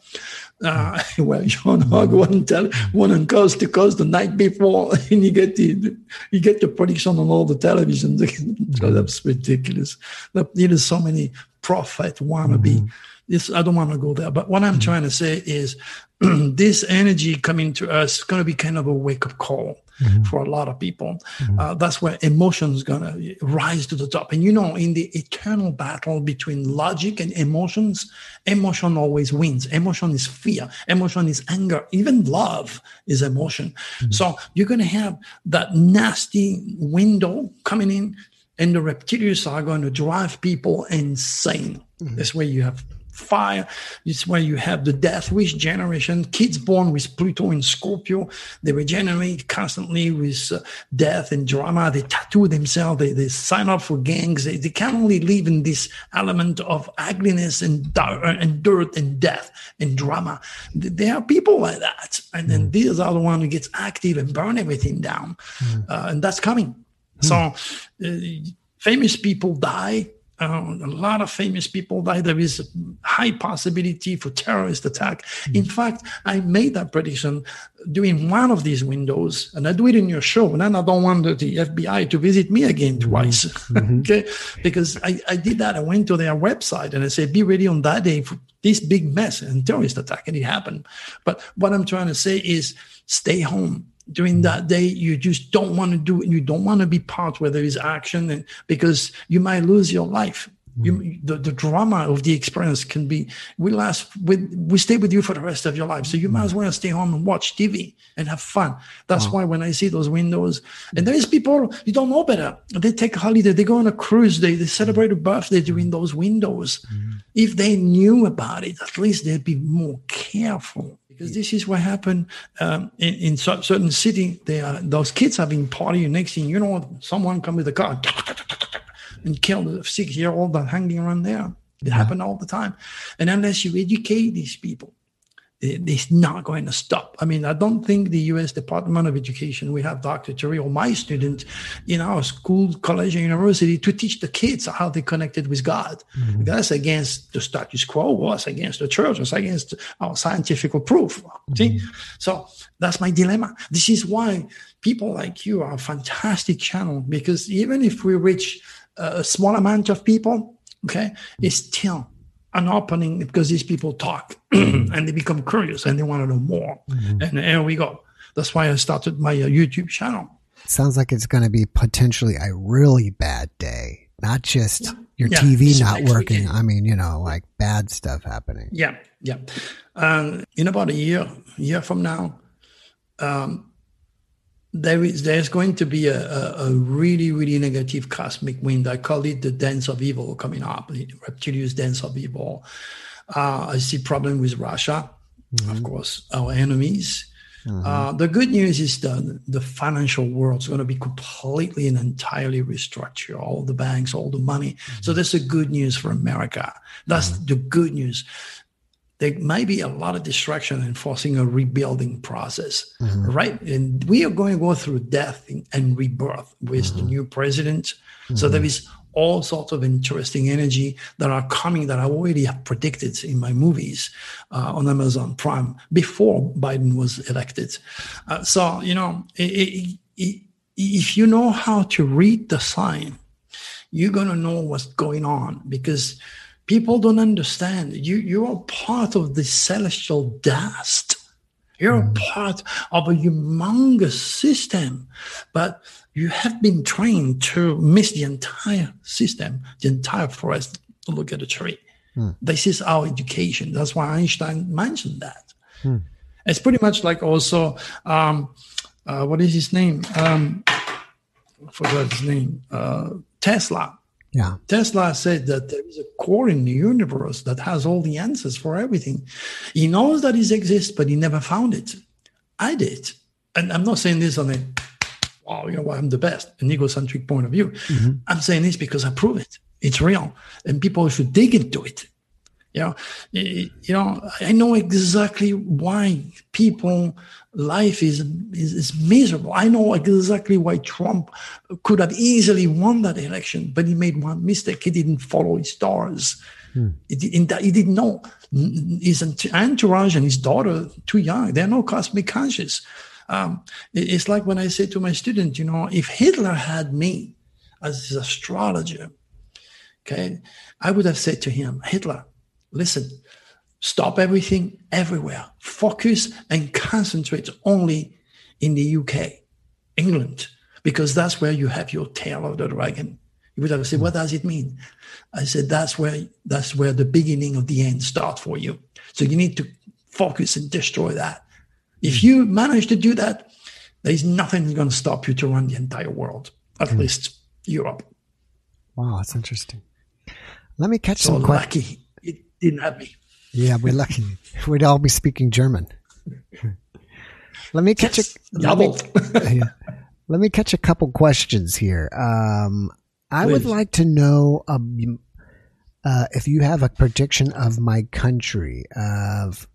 Uh, <laughs> well, John Hogue won, tell, on coast to coast the night before, <laughs> and you get the you get the prediction on all the television. so <laughs> That's ridiculous. There's so many prophet wannabe. Mm-hmm. This I don't want to go there, but what I'm mm-hmm. trying to say is <clears throat> this energy coming to us is going to be kind of a wake up call mm-hmm. for a lot of people. Mm-hmm. Uh, that's where emotion is going to rise to the top. And you know, in the eternal battle between logic and emotions, emotion always wins. Emotion is fear, emotion is anger, even love is emotion. Mm-hmm. So you're going to have that nasty window coming in, and the reptilians are going to drive people insane. Mm-hmm. That's where you have fire. It's where you have the death wish generation, kids born with Pluto in Scorpio. They regenerate constantly with uh, death and drama. They tattoo themselves. They, they sign up for gangs. They, they can only live in this element of ugliness and, and dirt and death and drama. There are people like that. And then mm. these are the ones who gets active and burn everything down. Mm. Uh, and that's coming. Mm. So uh, famous people die uh, a lot of famous people die. There is a high possibility for terrorist attack. Mm-hmm. In fact, I made that prediction during one of these windows, and I do it in your show. And then I don't want the, the FBI to visit me again hmm. twice, mm-hmm. <laughs> okay? Because I, I did that. I went to their website and I said, "Be ready on that day for this big mess and terrorist attack," and it happened. But what I'm trying to say is, stay home during that day you just don't want to do it you don't want to be part where there is action and because you might lose your life you, mm. the, the drama of the experience can be we last with we stay with you for the rest of your life so you might as mm. well stay home and watch tv and have fun that's wow. why when i see those windows and there is people you don't know better they take a holiday they go on a cruise they, they celebrate a birthday during those windows mm. if they knew about it at least they'd be more careful because this is what happened um, in, in certain city. They are, those kids have been partying. Next thing you know, someone come with a car <laughs> and kill the six year old that hanging around there. It yeah. happened all the time. And unless you educate these people, it's not going to stop. I mean, I don't think the U.S. Department of Education, we have Dr. Turi or my student in our school, college, and university to teach the kids how they connected with God. Mm-hmm. That's against the status quo, was against the church, was against our scientific proof. Mm-hmm. See? So that's my dilemma. This is why people like you are a fantastic channel because even if we reach a small amount of people, okay, it's still an opening because these people talk <clears throat> and they become curious and they want to know more. Mm-hmm. And here we go. That's why I started my uh, YouTube channel. Sounds like it's going to be potentially a really bad day, not just yeah. your yeah. TV not working. Weekend. I mean, you know, like bad stuff happening. Yeah, yeah. Um, in about a year, year from now, um, there is there's going to be a, a, a, really really negative cosmic wind. I call it the dance of evil coming up, the reptilian dance of evil. Uh, I see problem with Russia, mm-hmm. of course, our enemies. Mm-hmm. Uh, the good news is that the financial world is going to be completely and entirely restructured. All the banks, all the money. Mm-hmm. So that's the good news for America. That's mm-hmm. the good news there may be a lot of distraction in forcing a rebuilding process, mm-hmm. right? And we are going to go through death and rebirth with mm-hmm. the new president. Mm-hmm. So there is all sorts of interesting energy that are coming that I already have predicted in my movies uh, on Amazon Prime before Biden was elected. Uh, so, you know, it, it, it, if you know how to read the sign, you're going to know what's going on because – people don't understand. You you are part of the celestial dust. You're mm-hmm. part of a humongous system, but you have been trained to miss the entire system, the entire forest. to Look at the tree. Mm. This is our education. That's why Einstein mentioned that. Mm. It's pretty much like also, um, uh, what is his name? Um, I forgot his name. Uh, Tesla yeah. Tesla said that there is a core in the universe that has all the answers for everything. He knows that it exists, but he never found it. I did. And I'm not saying this on a, wow, you know, what, I'm the best, an egocentric point of view. Mm-hmm. I'm saying this because I prove it. It's real, and people should dig into it. You know, you know, I know exactly why people life is, is, is miserable. I know exactly why Trump could have easily won that election, but he made one mistake. He didn't follow his stars. Hmm. He, didn't, he didn't know his entourage and his daughter too young. They're no cosmic conscious. Um, it's like when I say to my student, you know, if Hitler had me as his astrologer, okay, I would have said to him, Hitler, listen, stop everything everywhere, focus and concentrate only in the UK, England, because that's where you have your tail of the dragon. You would have said, what does it mean? I said, that's where that's where the beginning of the end starts for you. So you need to focus and destroy that. If you manage to do that, there's nothing going to stop you to run the entire world, at mm. least Europe. Wow, that's interesting. Let me catch so some questions. Lucky didn't have me. Yeah, we're lucky. We'd all be speaking German. Let me catch yes, a let me, <laughs> yeah, let me catch a couple questions here. Um, I Please. would like to know um, uh, if you have a prediction of my country. Of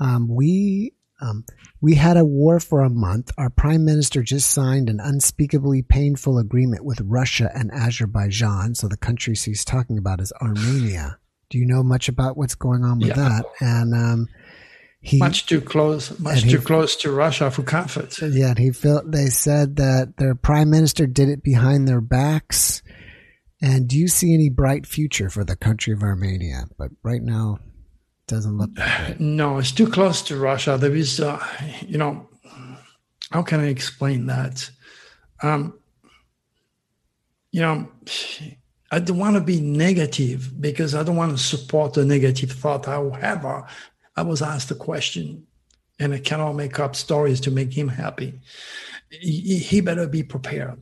um, we um, we had a war for a month. Our prime minister just signed an unspeakably painful agreement with Russia and Azerbaijan. So the countries he's talking about is Armenia. Do you know much about what's going on with yeah. that? And um, he much too close, much too he, close to Russia for comfort. Yeah, he felt they said that their prime minister did it behind their backs. And do you see any bright future for the country of Armenia? But right now, it doesn't look. <sighs> No, it's too close to Russia. There is, uh, you know, how can I explain that? Um, you know I don't want to be negative because I don't want to support a negative thought. However, I was asked a question and I cannot make up stories to make him happy. He better be prepared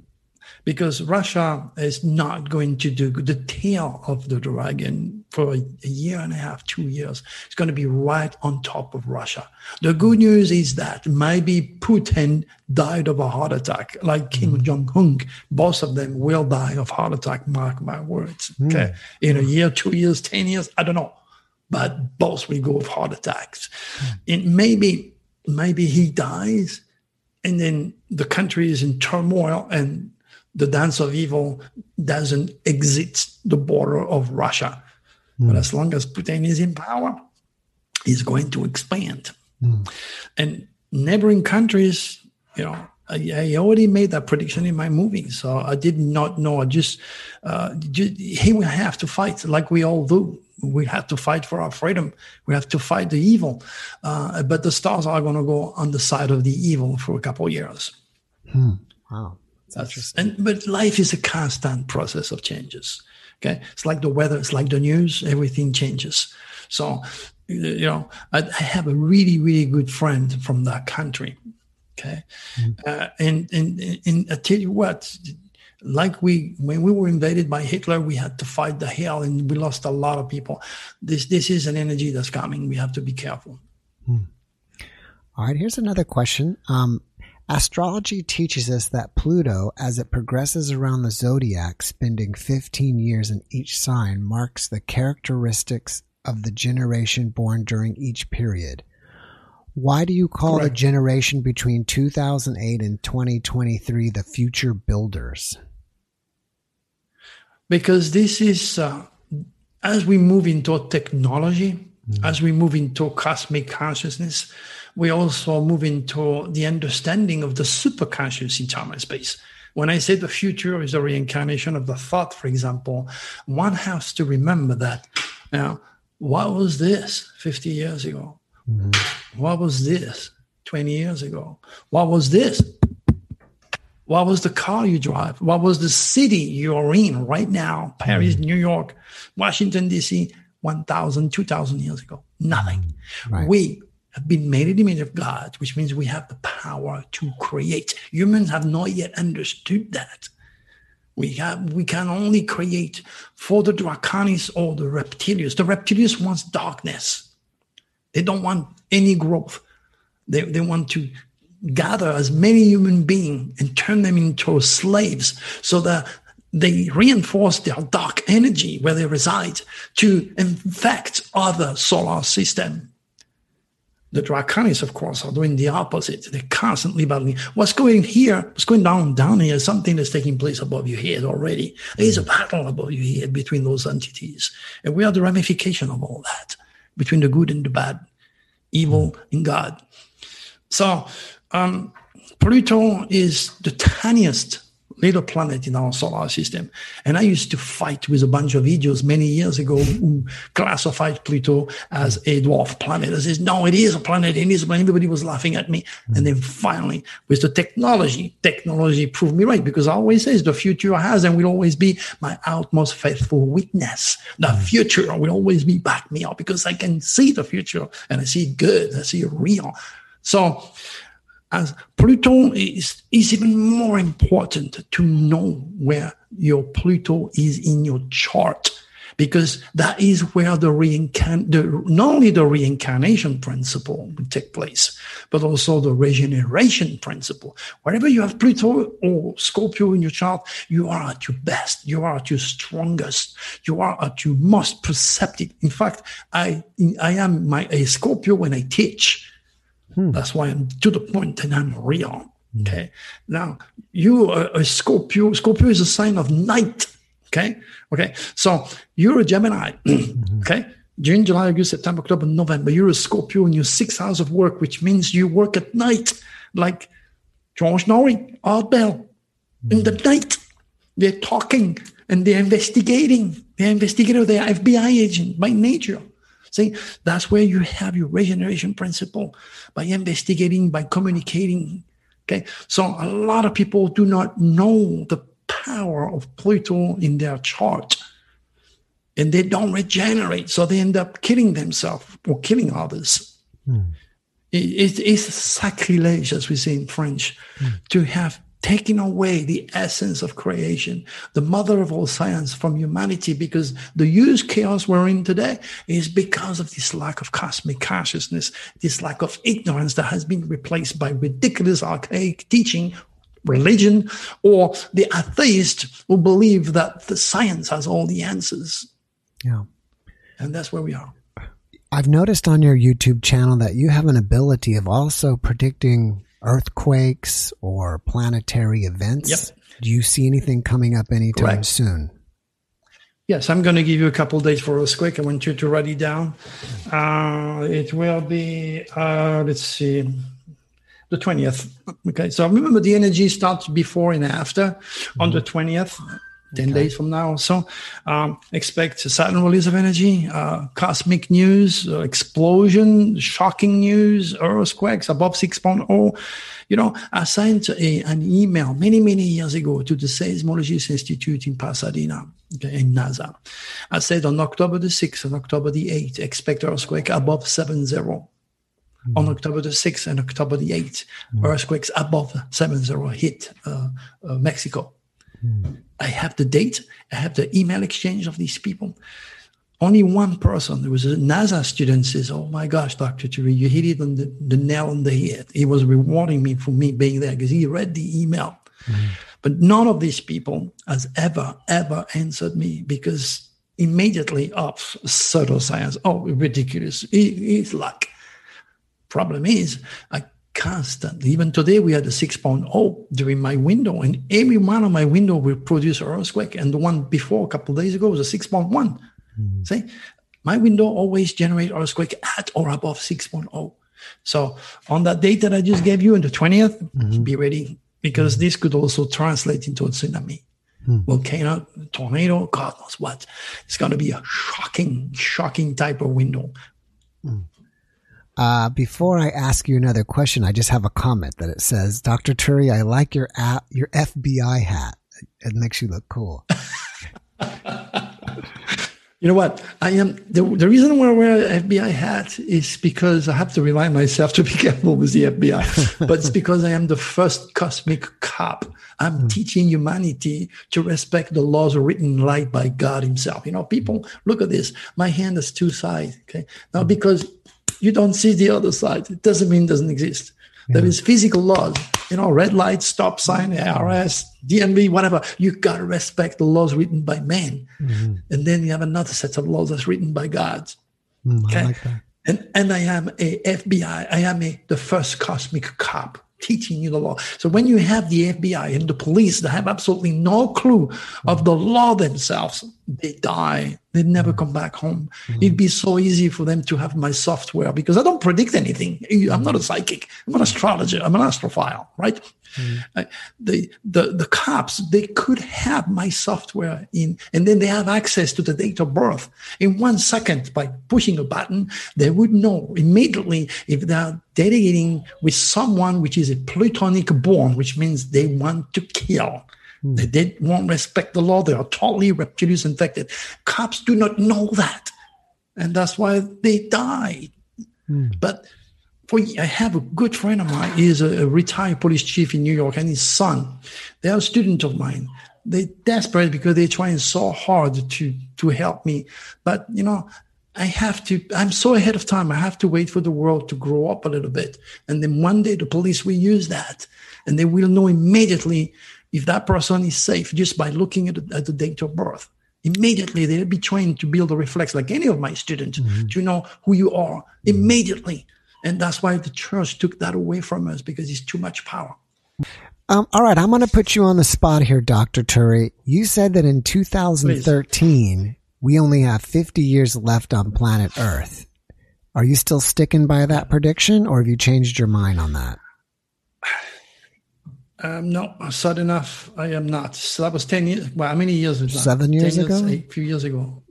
because Russia is not going to do the tail of the dragon for a, year and a half, two years. It's going to be right on top of Russia. The good news is that maybe Putin died of a heart attack, like Kim mm. Jong Un. Both of them will die of heart attack. Mark my words. Mm. Okay, in a year, two years, ten years, I don't know, but both will go of heart attacks. Mm. And maybe, maybe he dies, and then the country is in turmoil and the dance of evil doesn't exit the border of Russia. Mm. But hmm. as long as Putin is in power, he's going to expand. Mm. And neighboring countries, you know, I, I, already made that prediction in my movie, so I did not know. I just, uh, just he will have to fight like we all do. We have to fight for our freedom. We have to fight the evil. Uh, but the stars are going to go on the side of the evil for a couple years. Hmm. Wow. That's and but life is a constant process of changes. Okay, it's like the weather, it's like the news. Everything changes. So, you know, I, I have a really, really good friend from that country. Okay, mm-hmm. uh, and, and and I tell you what, like we when we were invaded by Hitler, we had to fight the hell, and we lost a lot of people. This this is an energy that's coming. We have to be careful. Hmm. All right, here's another question. Um, Astrology teaches us that Pluto, as it progresses around the zodiac, spending 15 years in each sign, marks the characteristics of the generation born during each period. Why do you call Correct. the generation between 2008 and 2023 the future builders? Because this is, uh, as we move into technology, mm-hmm. as we move into cosmic consciousness, we also move into the understanding of the superconscious in time and space. When I say the future is a reincarnation of the thought, for example, one has to remember that. Now, what was this 50 years ago? Mm-hmm. What was this 20 years ago? What was this? What was the car you drive? What was the city you're in right now? Paris, mm-hmm. New York, Washington, D.C., 1,000, 2,000 years ago? Nothing. Right. We have been made in the image of God, which means we have the power to create. Humans have not yet understood that. We have we can only create for the draconis or the reptilians. The reptilians wants darkness. They don't want any growth. They, they want to gather as many human beings and turn them into slaves so that they reinforce their dark energy where they reside to infect other solar system. The Draconis, of course, are doing the opposite. They're constantly battling. What's going here, what's going down down here, something that's taking place above your head already. There is a battle above your head between those entities. And we are the ramification of all that, between the good and the bad, evil and God. So um, Pluto is the tiniest little planet in our solar system. And I used to fight with a bunch of idiots many years ago who classified Pluto as a dwarf planet. I says, no, it is a planet. It is a planet. Everybody was laughing at me. And then finally, with the technology, technology proved me right because I always says the future has and will always be my utmost faithful witness. The hmm. future will always be back me up because I can see the future and I see it good. I see it real. So as Pluto is, is even more important to know where your Pluto is in your chart because that is where the reincarn the not only the reincarnation principle will take place, but also the regeneration principle. Wherever you have Pluto or Scorpio in your chart, you are at your best, you are at your strongest, you are at your most perceptive. In fact, I I am my a Scorpio when I teach Hmm. That's why I'm to the point and I'm real. Okay. Now, you are a Scorpio. Scorpio is a sign of night. Okay. Okay. So you're a Gemini. <clears throat> Mm-hmm. okay. June, July, August, September, October, November. You're a Scorpio in your six hours of work, which means you work at night, like George Noory, Art Bell. In the mm-hmm. night, they're talking and they're investigating. They're investigating. They're FBI agent by nature. See, that's where you have your regeneration principle by investigating, by communicating. Okay. So a lot of people do not know the power of Pluto in their chart and they don't regenerate. So they end up killing themselves or killing others. Mm. It, it's sacrilege, as we say in French, mm. to have taking away the essence of creation, the mother of all science from humanity, because the huge chaos we're in today is because of this lack of cosmic consciousness, this lack of ignorance that has been replaced by ridiculous archaic teaching religion or the atheist who believe that the science has all the answers. Yeah. And that's where we are. I've noticed on your YouTube channel that you have an ability of also predicting earthquakes or planetary events? Yep. Do you see anything coming up anytime Correct. soon? Yes, I'm going to give you a couple days for earthquake. I want you to write it down. Uh, it will be, uh, let's see, the 20th. Okay, so remember the energy starts before and after mm-hmm. on the 20th. 10 okay. days from now or so. Um, expect a sudden release of energy, uh, cosmic news, uh, explosion, shocking news, earthquakes above 6.0. You know, I sent a, an email many, many years ago to the Seismologist Institute in Pasadena, okay, in NASA. I said on October the 6th and October the 8th, expect earthquake above 7.0. Mm-hmm. On October the 6th and October the 8th, mm-hmm. earthquakes above 7.0 hit uh, uh Mexico. Mm. I have the date, I have the email exchange of these people. Only one person, there was a NASA student, says, Oh my gosh, Dr. Turi, you hit it on the, the nail on the head. He was rewarding me for me being there because he read the email. Mm. But none of these people has ever, ever answered me because immediately off pseudoscience. Oh, ridiculous. it's like, problem is, I constantly. Even today, we had a 6.0 during my window, and every one of my window will produce an earthquake. And the one before a couple days ago was a 6.1. Mm-hmm. See, my window always generate earthquake at or above 6.0. So on that date that I just gave you, on the 20th, mm-hmm. be ready because mm-hmm. this could also translate into a tsunami. Hmm. Volcano, tornado, God knows what. It's going to be a shocking, shocking type of window. Uh, before I ask you another question, I just have a comment that it says, Dr. Turi, I like your app, your FBI hat. It makes you look cool. <laughs> you know what? I am the, the reason why I wear an FBI hat is because I have to remind myself to be <laughs> careful with the FBI, but it's because I am the first cosmic cop. I'm mm. teaching humanity to respect the laws written light by God Himself. You know, people look at this. My hand has two sides. Okay, now hmm. because you don't see the other side. It doesn't mean it doesn't exist. Yeah. There is physical laws you know, red light, stop sign, ARS, DMV, whatever. You got to respect the laws written by men. Mm-hmm. And then you have another set of laws that's written by God. Mm, okay. Like and, and I am a FBI. I am a, the first cosmic cop teaching you the law. So when you have the FBI and the police that have absolutely no clue of the law themselves, they die. They never come back home. Mm-hmm. It'd be so easy for them to have my software because I don't predict anything. I'm not a psychic. I'm an astrologer. I'm an astrophile, right? Mm-hmm. the, the, the cops, they could have my software in, and then they have access to the date of birth. In one second, by pushing a button, they would know immediately if they're dating with someone which is a plutonic born, which means they want to kill. Mm. They, they won't respect the law. They are totally reptilians infected. Cops do not know that. And that's why they die. Mm. But for I have a good friend of mine. He is a, a, retired police chief in New York, and his son. They are a student of mine. They're desperate because they're trying so hard to to help me. But you know, I have to. I'm so ahead of time. I have to wait for the world to grow up a little bit, and then one day the police will use that, and they will know immediately if that person is safe just by looking at the, at the date of birth immediately they'll be trained to build a reflex like any of my students mm-hmm. to know who you are immediately and that's why the church took that away from us because it's too much power. Um, all right, I'm going to put you on the spot here, Dr. Turi. You said that in 2013, Please. we only have 50 years left on planet Earth. Are you still sticking by that prediction or have you changed your mind on that? Um, no, sad enough, I am not. So that was 10 years. Well, how many years was that? Seven years ago? Years, eight, few years ago.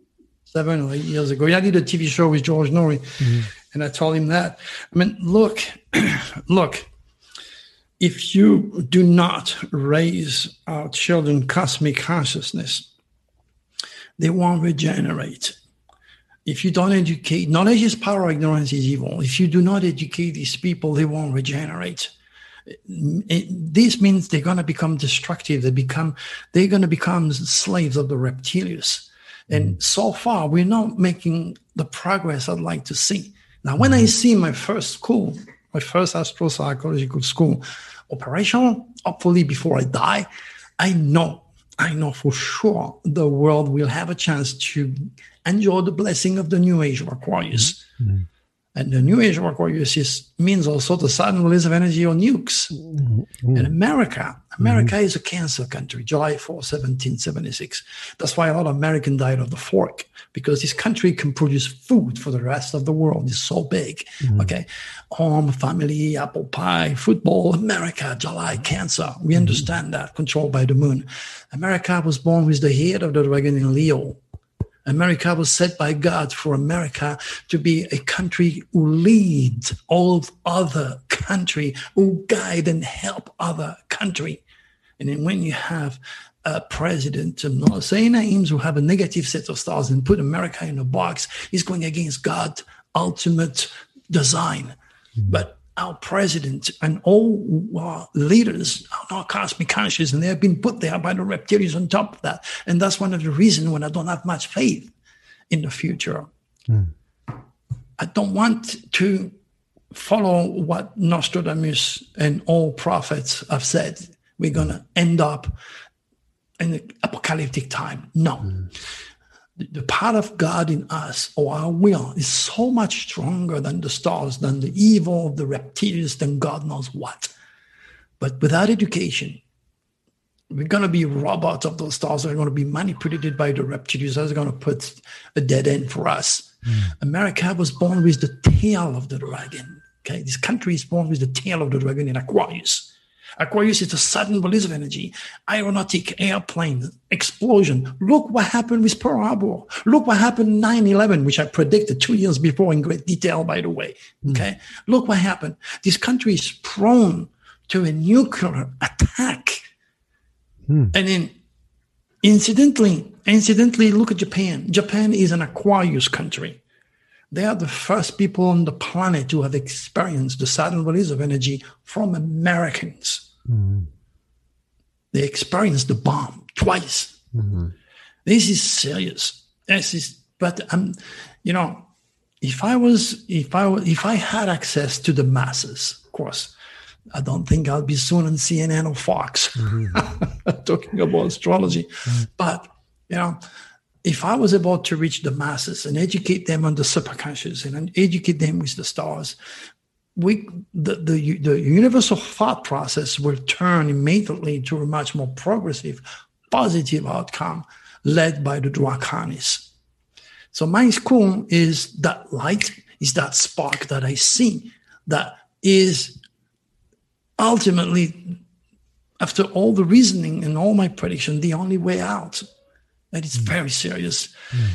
Seven or eight years ago. Yeah, I did a TV show with George Noory. Mm-hmm. And I told him that. I mean, look, <clears throat> look, if you do not raise our children cosmic consciousness, they won't regenerate. If you don't educate, knowledge is power, ignorance is evil. If you do not educate these people, they won't regenerate. It, this means they're going to become destructive. They become, they're going to become slaves of the reptilians. And mm. so far, we're not making the progress I'd like to see. Now, when I mm-hmm. see my first school, my first astropsychological school operational, hopefully before I die, I know, I know for sure the world will have a chance to enjoy the blessing of the new age of Aquarius. Mm-hmm. And the new age of Aquarius is, means also the sudden release of energy on nukes. Mm-hmm. And America, America mm-hmm. is a cancer country, July 4, 1776. That's why a lot of Americans died of the fork, because this country can produce food for the rest of the world. It's so big. Mm-hmm. Okay. Home, family, apple pie, football, America, July, cancer. We mm-hmm. understand that, controlled by the moon. America was born with the head of the dragon in Leo. America was set by God for America to be a country who leads all other country, who guide and help other country. And then when you have a president, I'm not saying names, who have a negative set of stars and put America in a box, he's going against God's ultimate design. But our president and all our leaders are not cosmic conscious and they have been put there by the reptilians on top of that. And that's one of the reasons when I don't have much faith in the future. Mm. I don't want to follow what Nostradamus and all prophets have said. We're going to end up in the apocalyptic time. No. Mm the part of God in us or our will is so much stronger than the stars, than the evil of the reptiles, than God knows what. But without education, we're going to be robots of those stars that are going to be manipulated by the reptiles. That's going to put a dead end for us. Mm. America was born with the tail of the dragon. Okay, this country is born with the tail of the dragon in Aquarius. Aquarius is a sudden release of energy, aeronautic, airplane, explosion. Look what happened with Pearl Harbor. Look what happened 9 11, which I predicted two years before in great detail, by the way. Hmm. Okay. Mm. Look what happened. This country is prone to a nuclear attack. Mm. And then, incidentally, incidentally, look at Japan. Japan is an Aquarius country. They are the first people on the planet to have experienced the sudden release of energy from Americans. Mm-hmm. They experienced the bomb twice. Mm-hmm. This is serious. This is, but um, you know, if I was, if I if I had access to the masses, of course, I don't think I'll be soon on CNN or Fox mm-hmm. <laughs> talking about astrology. Mm-hmm. But, you know, if I was able to reach the masses and educate them on the superconscious and educate them with the stars, we the, the, the universal thought process will turn immediately to a much more progressive, positive outcome led by the Drakanis. So my school is that light, is that spark that I see that is ultimately, after all the reasoning and all my prediction, the only way out. And it's mm. very serious. Mm.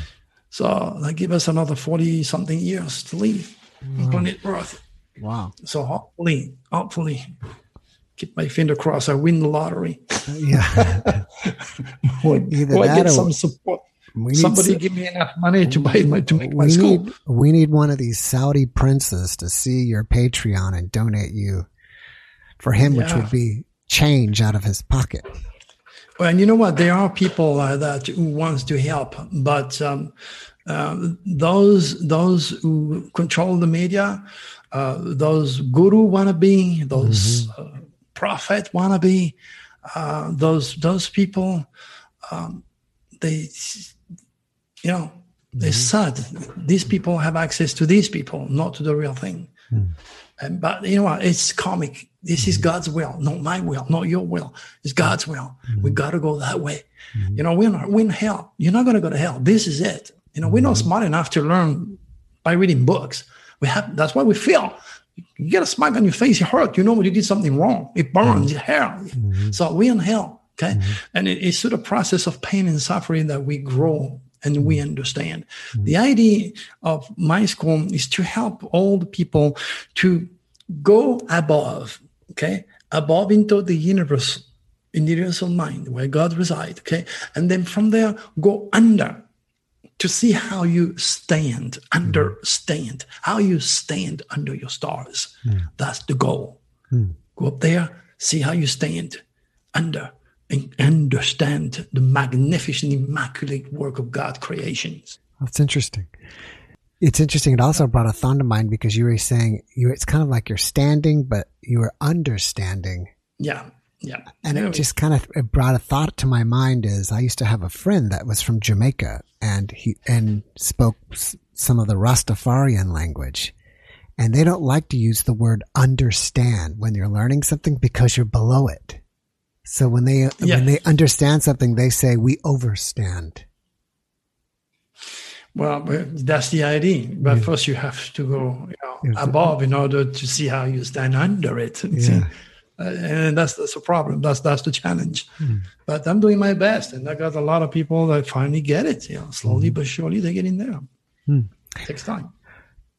So that give us another 40 something years to live wow. on planet Earth. Wow. So hopefully, hopefully, keep my finger crossed, I win the lottery. yeah. <laughs> or, Either or I get some support. Somebody some, give me enough money to buy my to make my we school. Need, we need one of these Saudi princes to see your Patreon and donate you for him, yeah. which would be change out of his pocket. Well, and you know what? There are people uh, that who wants to help, but um, uh, those those who control the media, uh, those guru wannabe, those mm-hmm. Uh, prophet wannabe, uh, those those people, um, they, you know, they mm-hmm. said these people have access to these people, not to the real thing. Mm. And, but you know what? It's comic. This is mm-hmm. God's will, not my will, not your will. It's God's will. Mm-hmm. We got to go that way. Mm-hmm. You know, we're not, we're in hell. You're not going to go to hell. This is it. You know, we're not mm-hmm. smart enough to learn by reading books. We have, that's why we feel. You get a smack on your face, you hurt. You know when you did something wrong. It burns, it hurts. Mm-hmm. So we're in hell. Okay. And it, it's through the process of pain and suffering that we grow and we understand. The idea of my school is to help all the people to go above, okay, above into the universe, in the universal mind where God resides, okay, and then from there go under to see how you stand, understand how you stand under your stars. Mm. That's the goal. Mm. Go up there, see how you stand under and understand the magnificent, immaculate work of God creations. That's interesting. It's interesting. It also brought a thought to mind because you were saying you. It's kind of like you're standing, but you are understanding. Yeah, yeah. And it just kind of it brought a thought to my mind. Is I used to have a friend that was from Jamaica, and he and spoke some of the Rastafarian language, and they don't like to use the word understand when you're learning something because you're below it. So when they yeah. when they understand something, they say we overstand. Well, that's the idea. But yeah. first, you have to go you know, above in order to see how you stand under it. Yeah. Uh, and that's that's a problem. That's that's the challenge. Mm. But I'm doing my best, and I got a lot of people that finally get it. You know, slowly mm. but surely they get in there. Mm. It takes time.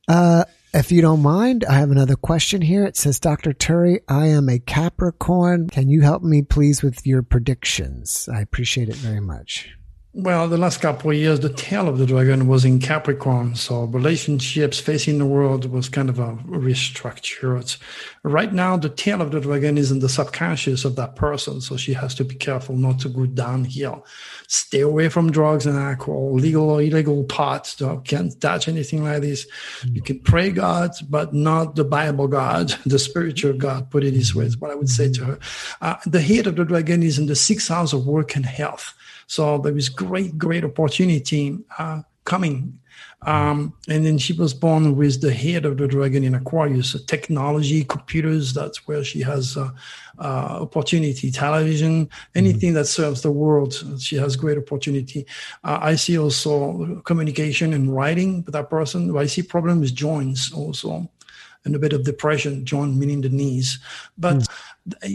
Uh, if you don't mind, I have another question here. It says, Dr. Turi, I am a Capricorn. Can you help me, please, with your predictions? I appreciate it very much. Well, the last couple of years, the tail of the dragon was in Capricorn. So relationships facing the world was kind of a restructured. Right now, the tail of the dragon is in the subconscious of that person. So she has to be careful not to go downhill. Stay away from drugs and alcohol, legal or illegal pots. Can't touch anything like this. You can pray God, but not the Bible God, <laughs> the spiritual God. Put it this way is what I would say to her. Uh, the head of the dragon is in the sixth house of work and health. So there was great, great opportunity uh, coming. Um, and then she was born with the head of the dragon in Aquarius, technology, computers. That's where she has uh, uh, opportunity. Television, anything mm-hmm. that serves the world, she has great opportunity. Uh, I see also communication and writing with that person. I see problem with joints also and a bit of depression, joint meaning the knees. But mm.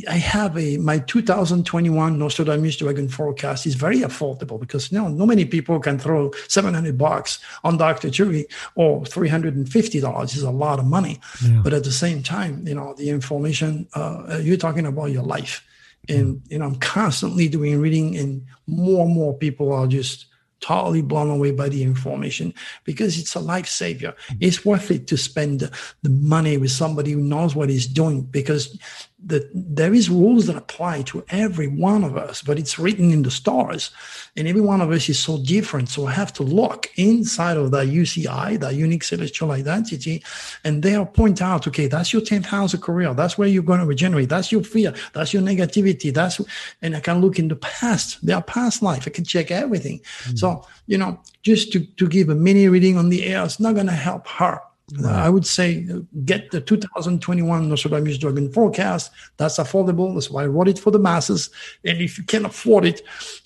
I have a my 2021 Nostradamus Dragon forecast is very affordable because you know, not many people can throw 700 bucks on Dr. Turi or 350 dollars is a lot of money. Yeah. But at the same time, you know, the information uh, you're talking about your life, and you know, I'm constantly doing reading, and more and more people are just totally blown away by the information because it's a life savior. It's worth it to spend the money with somebody who knows what he's doing because that there is rules that apply to every one of us, but it's written in the stars, and every one of us is so different. So I have to look inside of that UCI, that unique celestial identity, and there point out, okay, that's your tenth house of career. That's where you're going to regenerate. That's your fear. That's your negativity. That's and I can look in the past, their past life. I can check everything. Mm-hmm. So you know, just to to give a mini reading on the air, it's not going to help her Right. I would say get the 2021 Nostradamus Dragon forecast. That's affordable. That's why I wrote it for the masses. And if you can't afford it,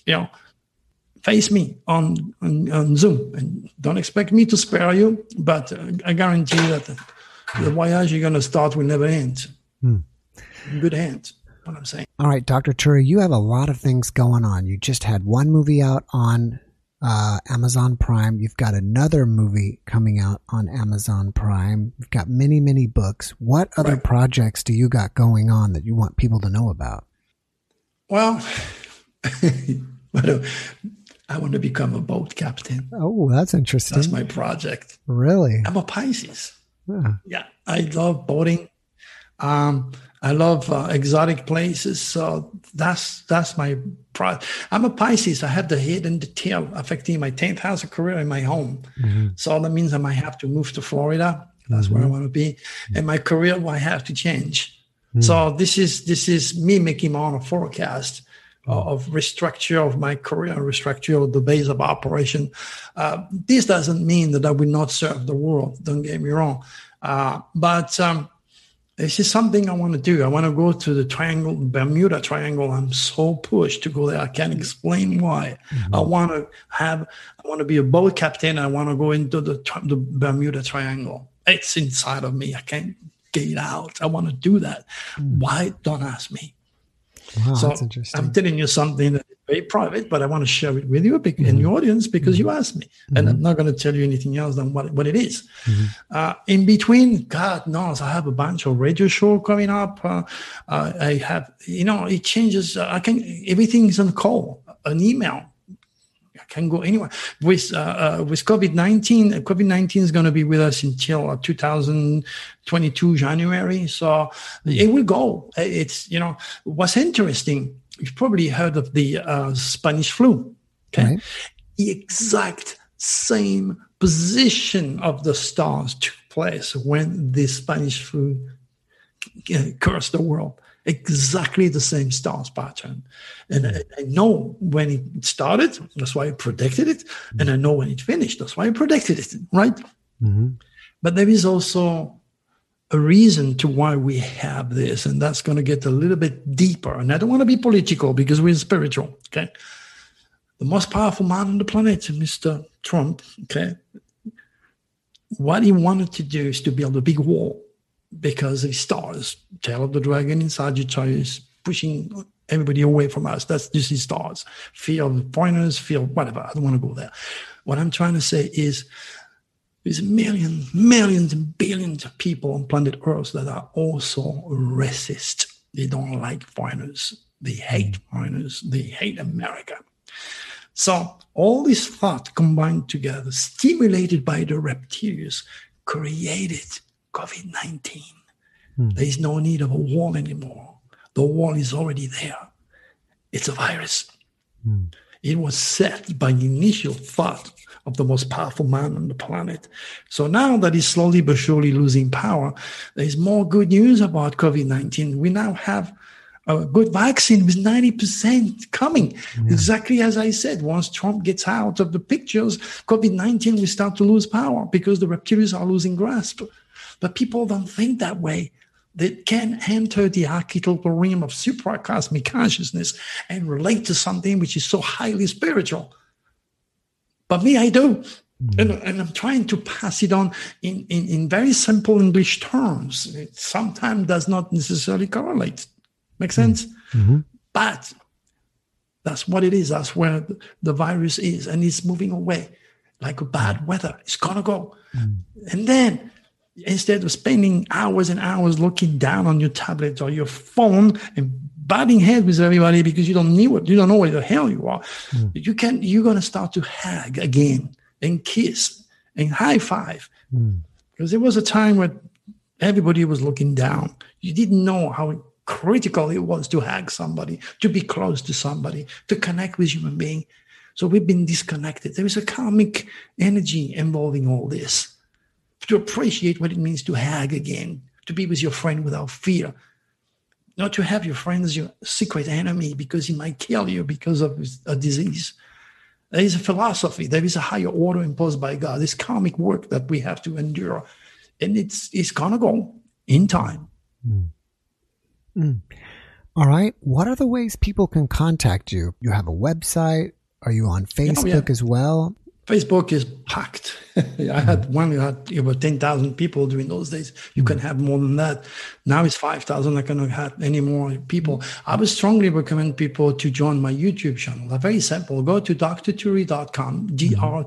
you know, face me on, on, on Zoom. And don't expect me to spare you, but uh, I guarantee that the, voyage you're going to start will never end. Hmm. Good hands. What I'm saying. All right, Dr. Turi, you have a lot of things going on. You just had one movie out on uh, Amazon Prime. You've got another movie coming out on Amazon Prime. You've got many, many books. What other right. projects do you got going on that you want people to know about? Well, <laughs> I want to become a boat captain. Oh, that's interesting. That's my project. Really? I'm a Pisces. Yeah, yeah I love boating. Um, I love uh, exotic places. So that's that's my pro. I'm a Pisces. I have the head and the tail affecting my 10th house of career in my home. Mm-hmm. So that means I might have to move to Florida. That's mm-hmm. where I mm-hmm. want to be. And my career will have to change. Mm-hmm. So this is this is me making my own forecast of restructure of my career, restructure of the base of operation. Uh, this doesn't mean that I will not serve the world. Don't get me wrong. Uh, but um, this is something I want to do. I want to go to the triangle, Bermuda Triangle. I'm so pushed to go there. I can't explain why. Mm-hmm. I want to have, I want to be a boat captain. I want to go into the, the Bermuda Triangle. It's inside of me. I can't get it out. I want to do that. Mm-hmm. Why? Don't ask me. Wow, so that's interesting. I'm telling you something that is very private, but I want to share it with you mm-hmm. in your audience because mm-hmm. you asked me, mm-hmm. and I'm not going to tell you anything else than what, what it is. Mm-hmm. Uh, in between, God knows, I have a bunch of radio show coming up. Uh, uh, I have, you know, it changes. Uh, I can everything's on call, an email can go anywhere. With uh, uh, with COVID nineteen, COVID nineteen is going to be with us until uh, 2022 January. So it will go. It's you know what's interesting. You've probably heard of the uh, Spanish flu. Okay, right. the exact same position of the stars took place when the Spanish flu uh, cursed the world exactly the same stars pattern. And I, I, know when it started, that's why I predicted it. And I know when it finished, that's why I predicted it, right? Mm-hmm. But there is also a reason to why we have this, and that's going to get a little bit deeper. And I don't want to be political because we're spiritual, okay? The most powerful man on the planet, Mr. Trump, okay? What he wanted to do is to build a big wall because the stars, tail of the dragon in Sagittarius, pushing everybody away from us. That's just his stars. Fear of foreigners, fear whatever. I don't want to go there. What I'm trying to say is there's millions, millions and billions of people on planet Earth that are also racist. They don't like foreigners. They hate foreigners. They hate America. So all this thought combined together, stimulated by the reptilians, created COVID 19. Hmm. There is no need of a wall anymore. The wall is already there. It's a virus. Hmm. It was set by the initial thought of the most powerful man on the planet. So now that he's slowly but surely losing power, there's more good news about COVID 19. We now have a good vaccine with 90% coming. Yeah. Exactly as I said, once Trump gets out of the pictures, COVID 19 will start to lose power because the reptilians are losing grasp. But people don't think that way. They can enter the archetypal realm of supracosmic consciousness and relate to something which is so highly spiritual. But me, I do. Mm-hmm. And, and, I'm trying to pass it on in, in, in very simple English terms. It sometimes does not necessarily correlate. Make sense? Mm-hmm. But that's what it is. That's where the virus is. And it's moving away like a bad weather. It's going to go. Mm. And then instead of spending hours and hours looking down on your tablet or your phone and butting heads with everybody because you don't know what you don't know where the hell you are, mm. you can you're gonna start to hug again and kiss and high five. Mm. Because there was a time where everybody was looking down. You didn't know how critical it was to hug somebody, to be close to somebody, to connect with human being. So we've been disconnected. There is a karmic energy involving all this. To appreciate what it means to hug again, to be with your friend without fear, not to have your friend as your secret enemy because he might kill you because of a disease. There is a philosophy, there is a higher order imposed by God, this karmic work that we have to endure. And it's it's gonna go in time. Mm. Mm. All right. What are the ways people can contact you? You have a website. Are you on Facebook oh, yeah. as well? Facebook is packed. <laughs> I had one, you had over 10,000 people during those days. You can have more than that. Now it's 5,000. I cannot have any more people. I would strongly recommend people to join my YouTube channel. They're very simple. Go to drturi.com, D-R-T-U-R-I.com.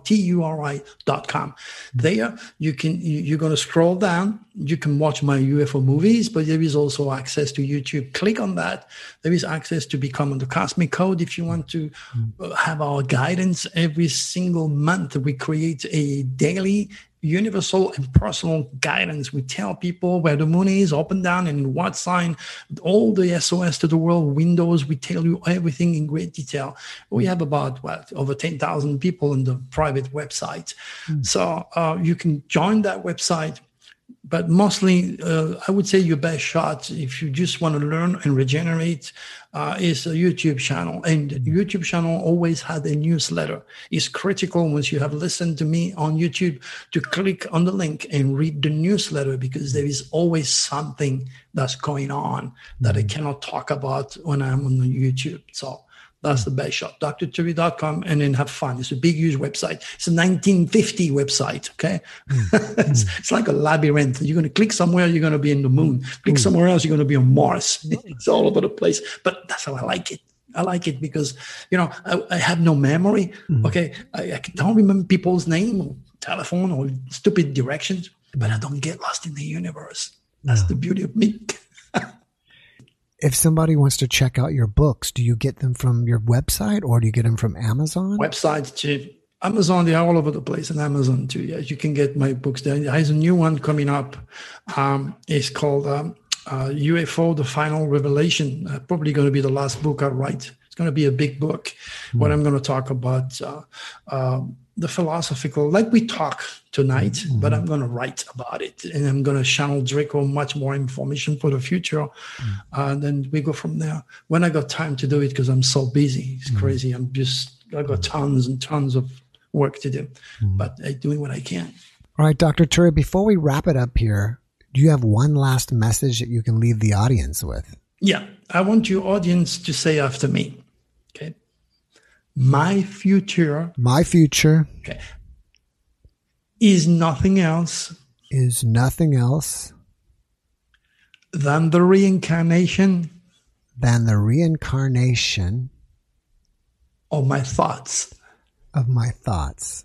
There you can, you're going to scroll down. You can watch my UFO movies, but there is also access to YouTube. Click on that. There is access to become on the Cosmic Code if you want to have our guidance every single month. We create a daily universal and personal guidance. We tell people where the moon is, up and down, and what sign, all the SOS to the world windows. We tell you everything in great detail. We have about what over 10,000 people on the private website. Mm. So uh, you can join that website but mostly, uh, I would say your best shot if you just want to learn and regenerate uh, is a YouTube channel. And YouTube channel always had a newsletter. It's critical once you have listened to me on YouTube to click on the link and read the newsletter because there is always something that's going on that I cannot talk about when I'm on YouTube. So that's the best shot. drturi.com and then have fun. It's a big, huge website. It's a 1950 website. Okay. Mm. <laughs> it's, it's, like a labyrinth. You're going to click somewhere, you're going to be in the moon. Click mm. somewhere else, you're going to be on Mars. <laughs> It's all over the place. But that's how I like it. I like it because, you know, I, I have no memory. Mm. Okay. I, I, don't remember people's name or telephone or stupid directions, but I don't get lost in the universe. That's the beauty of me. <laughs> if somebody wants to check out your books, do you get them from your website or do you get them from Amazon? Website too. Amazon, they're all over the place, and Amazon too. Yes, you can get my books there. There's a new one coming up. Um, it's called um, uh, UFO: The Final Revelation. Uh, probably going to be the last book I write. It's going to be a big book. Mm. What I'm going to talk about uh, um, the philosophical, like we talk tonight, mm-hmm. but I'm going to write about it and I'm going to channel Draco much more information for the future. Mm-hmm. And then we go from there. When I got time to do it, because I'm so busy, it's mm-hmm. crazy. I'm just, I got tons and tons of work to do, mm-hmm. but I'm doing what I can. All right, Dr. Turi, before we wrap it up here, do you have one last message that you can leave the audience with? Yeah, I want your audience to say after me my future. My future. Okay. Is nothing else. Is nothing else. Than the reincarnation. Than the reincarnation. Of my thoughts. Of my thoughts.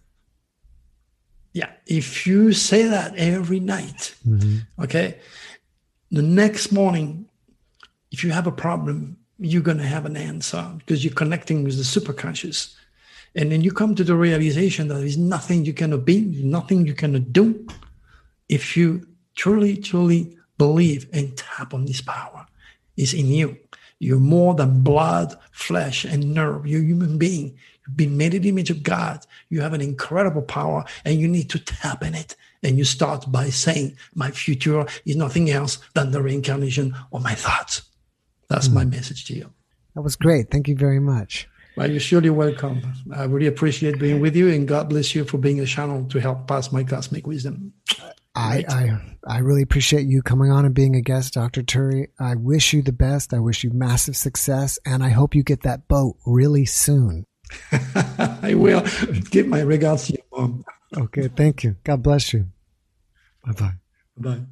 Yeah. If you say that every night, mm-hmm. okay, the next morning, if you have a problem, you're going to have an answer because you're connecting with the superconscious. And then you come to the realization that there's nothing you cannot be, nothing you cannot do if you truly, truly believe and tap on this power It's in you. You're more than blood, flesh, and nerve. You're a human being. You've been made in the image of God. You have an incredible power and you need to tap in it. And you start by saying, My future is nothing else than the reincarnation of my thoughts. That's mm. my hmm. message to you. That was great. Thank you very much. Well, you're surely welcome. I really appreciate being with you, and God bless you for being a channel to help pass my cosmic wisdom. I, I, I really appreciate you coming on and being a guest, Dr. Turi. I wish you the best. I wish you massive success, and I hope you get that boat really soon. <laughs> I will. Give my regards to your mom. Okay, thank you. God bless you. Bye bye bye. Bye.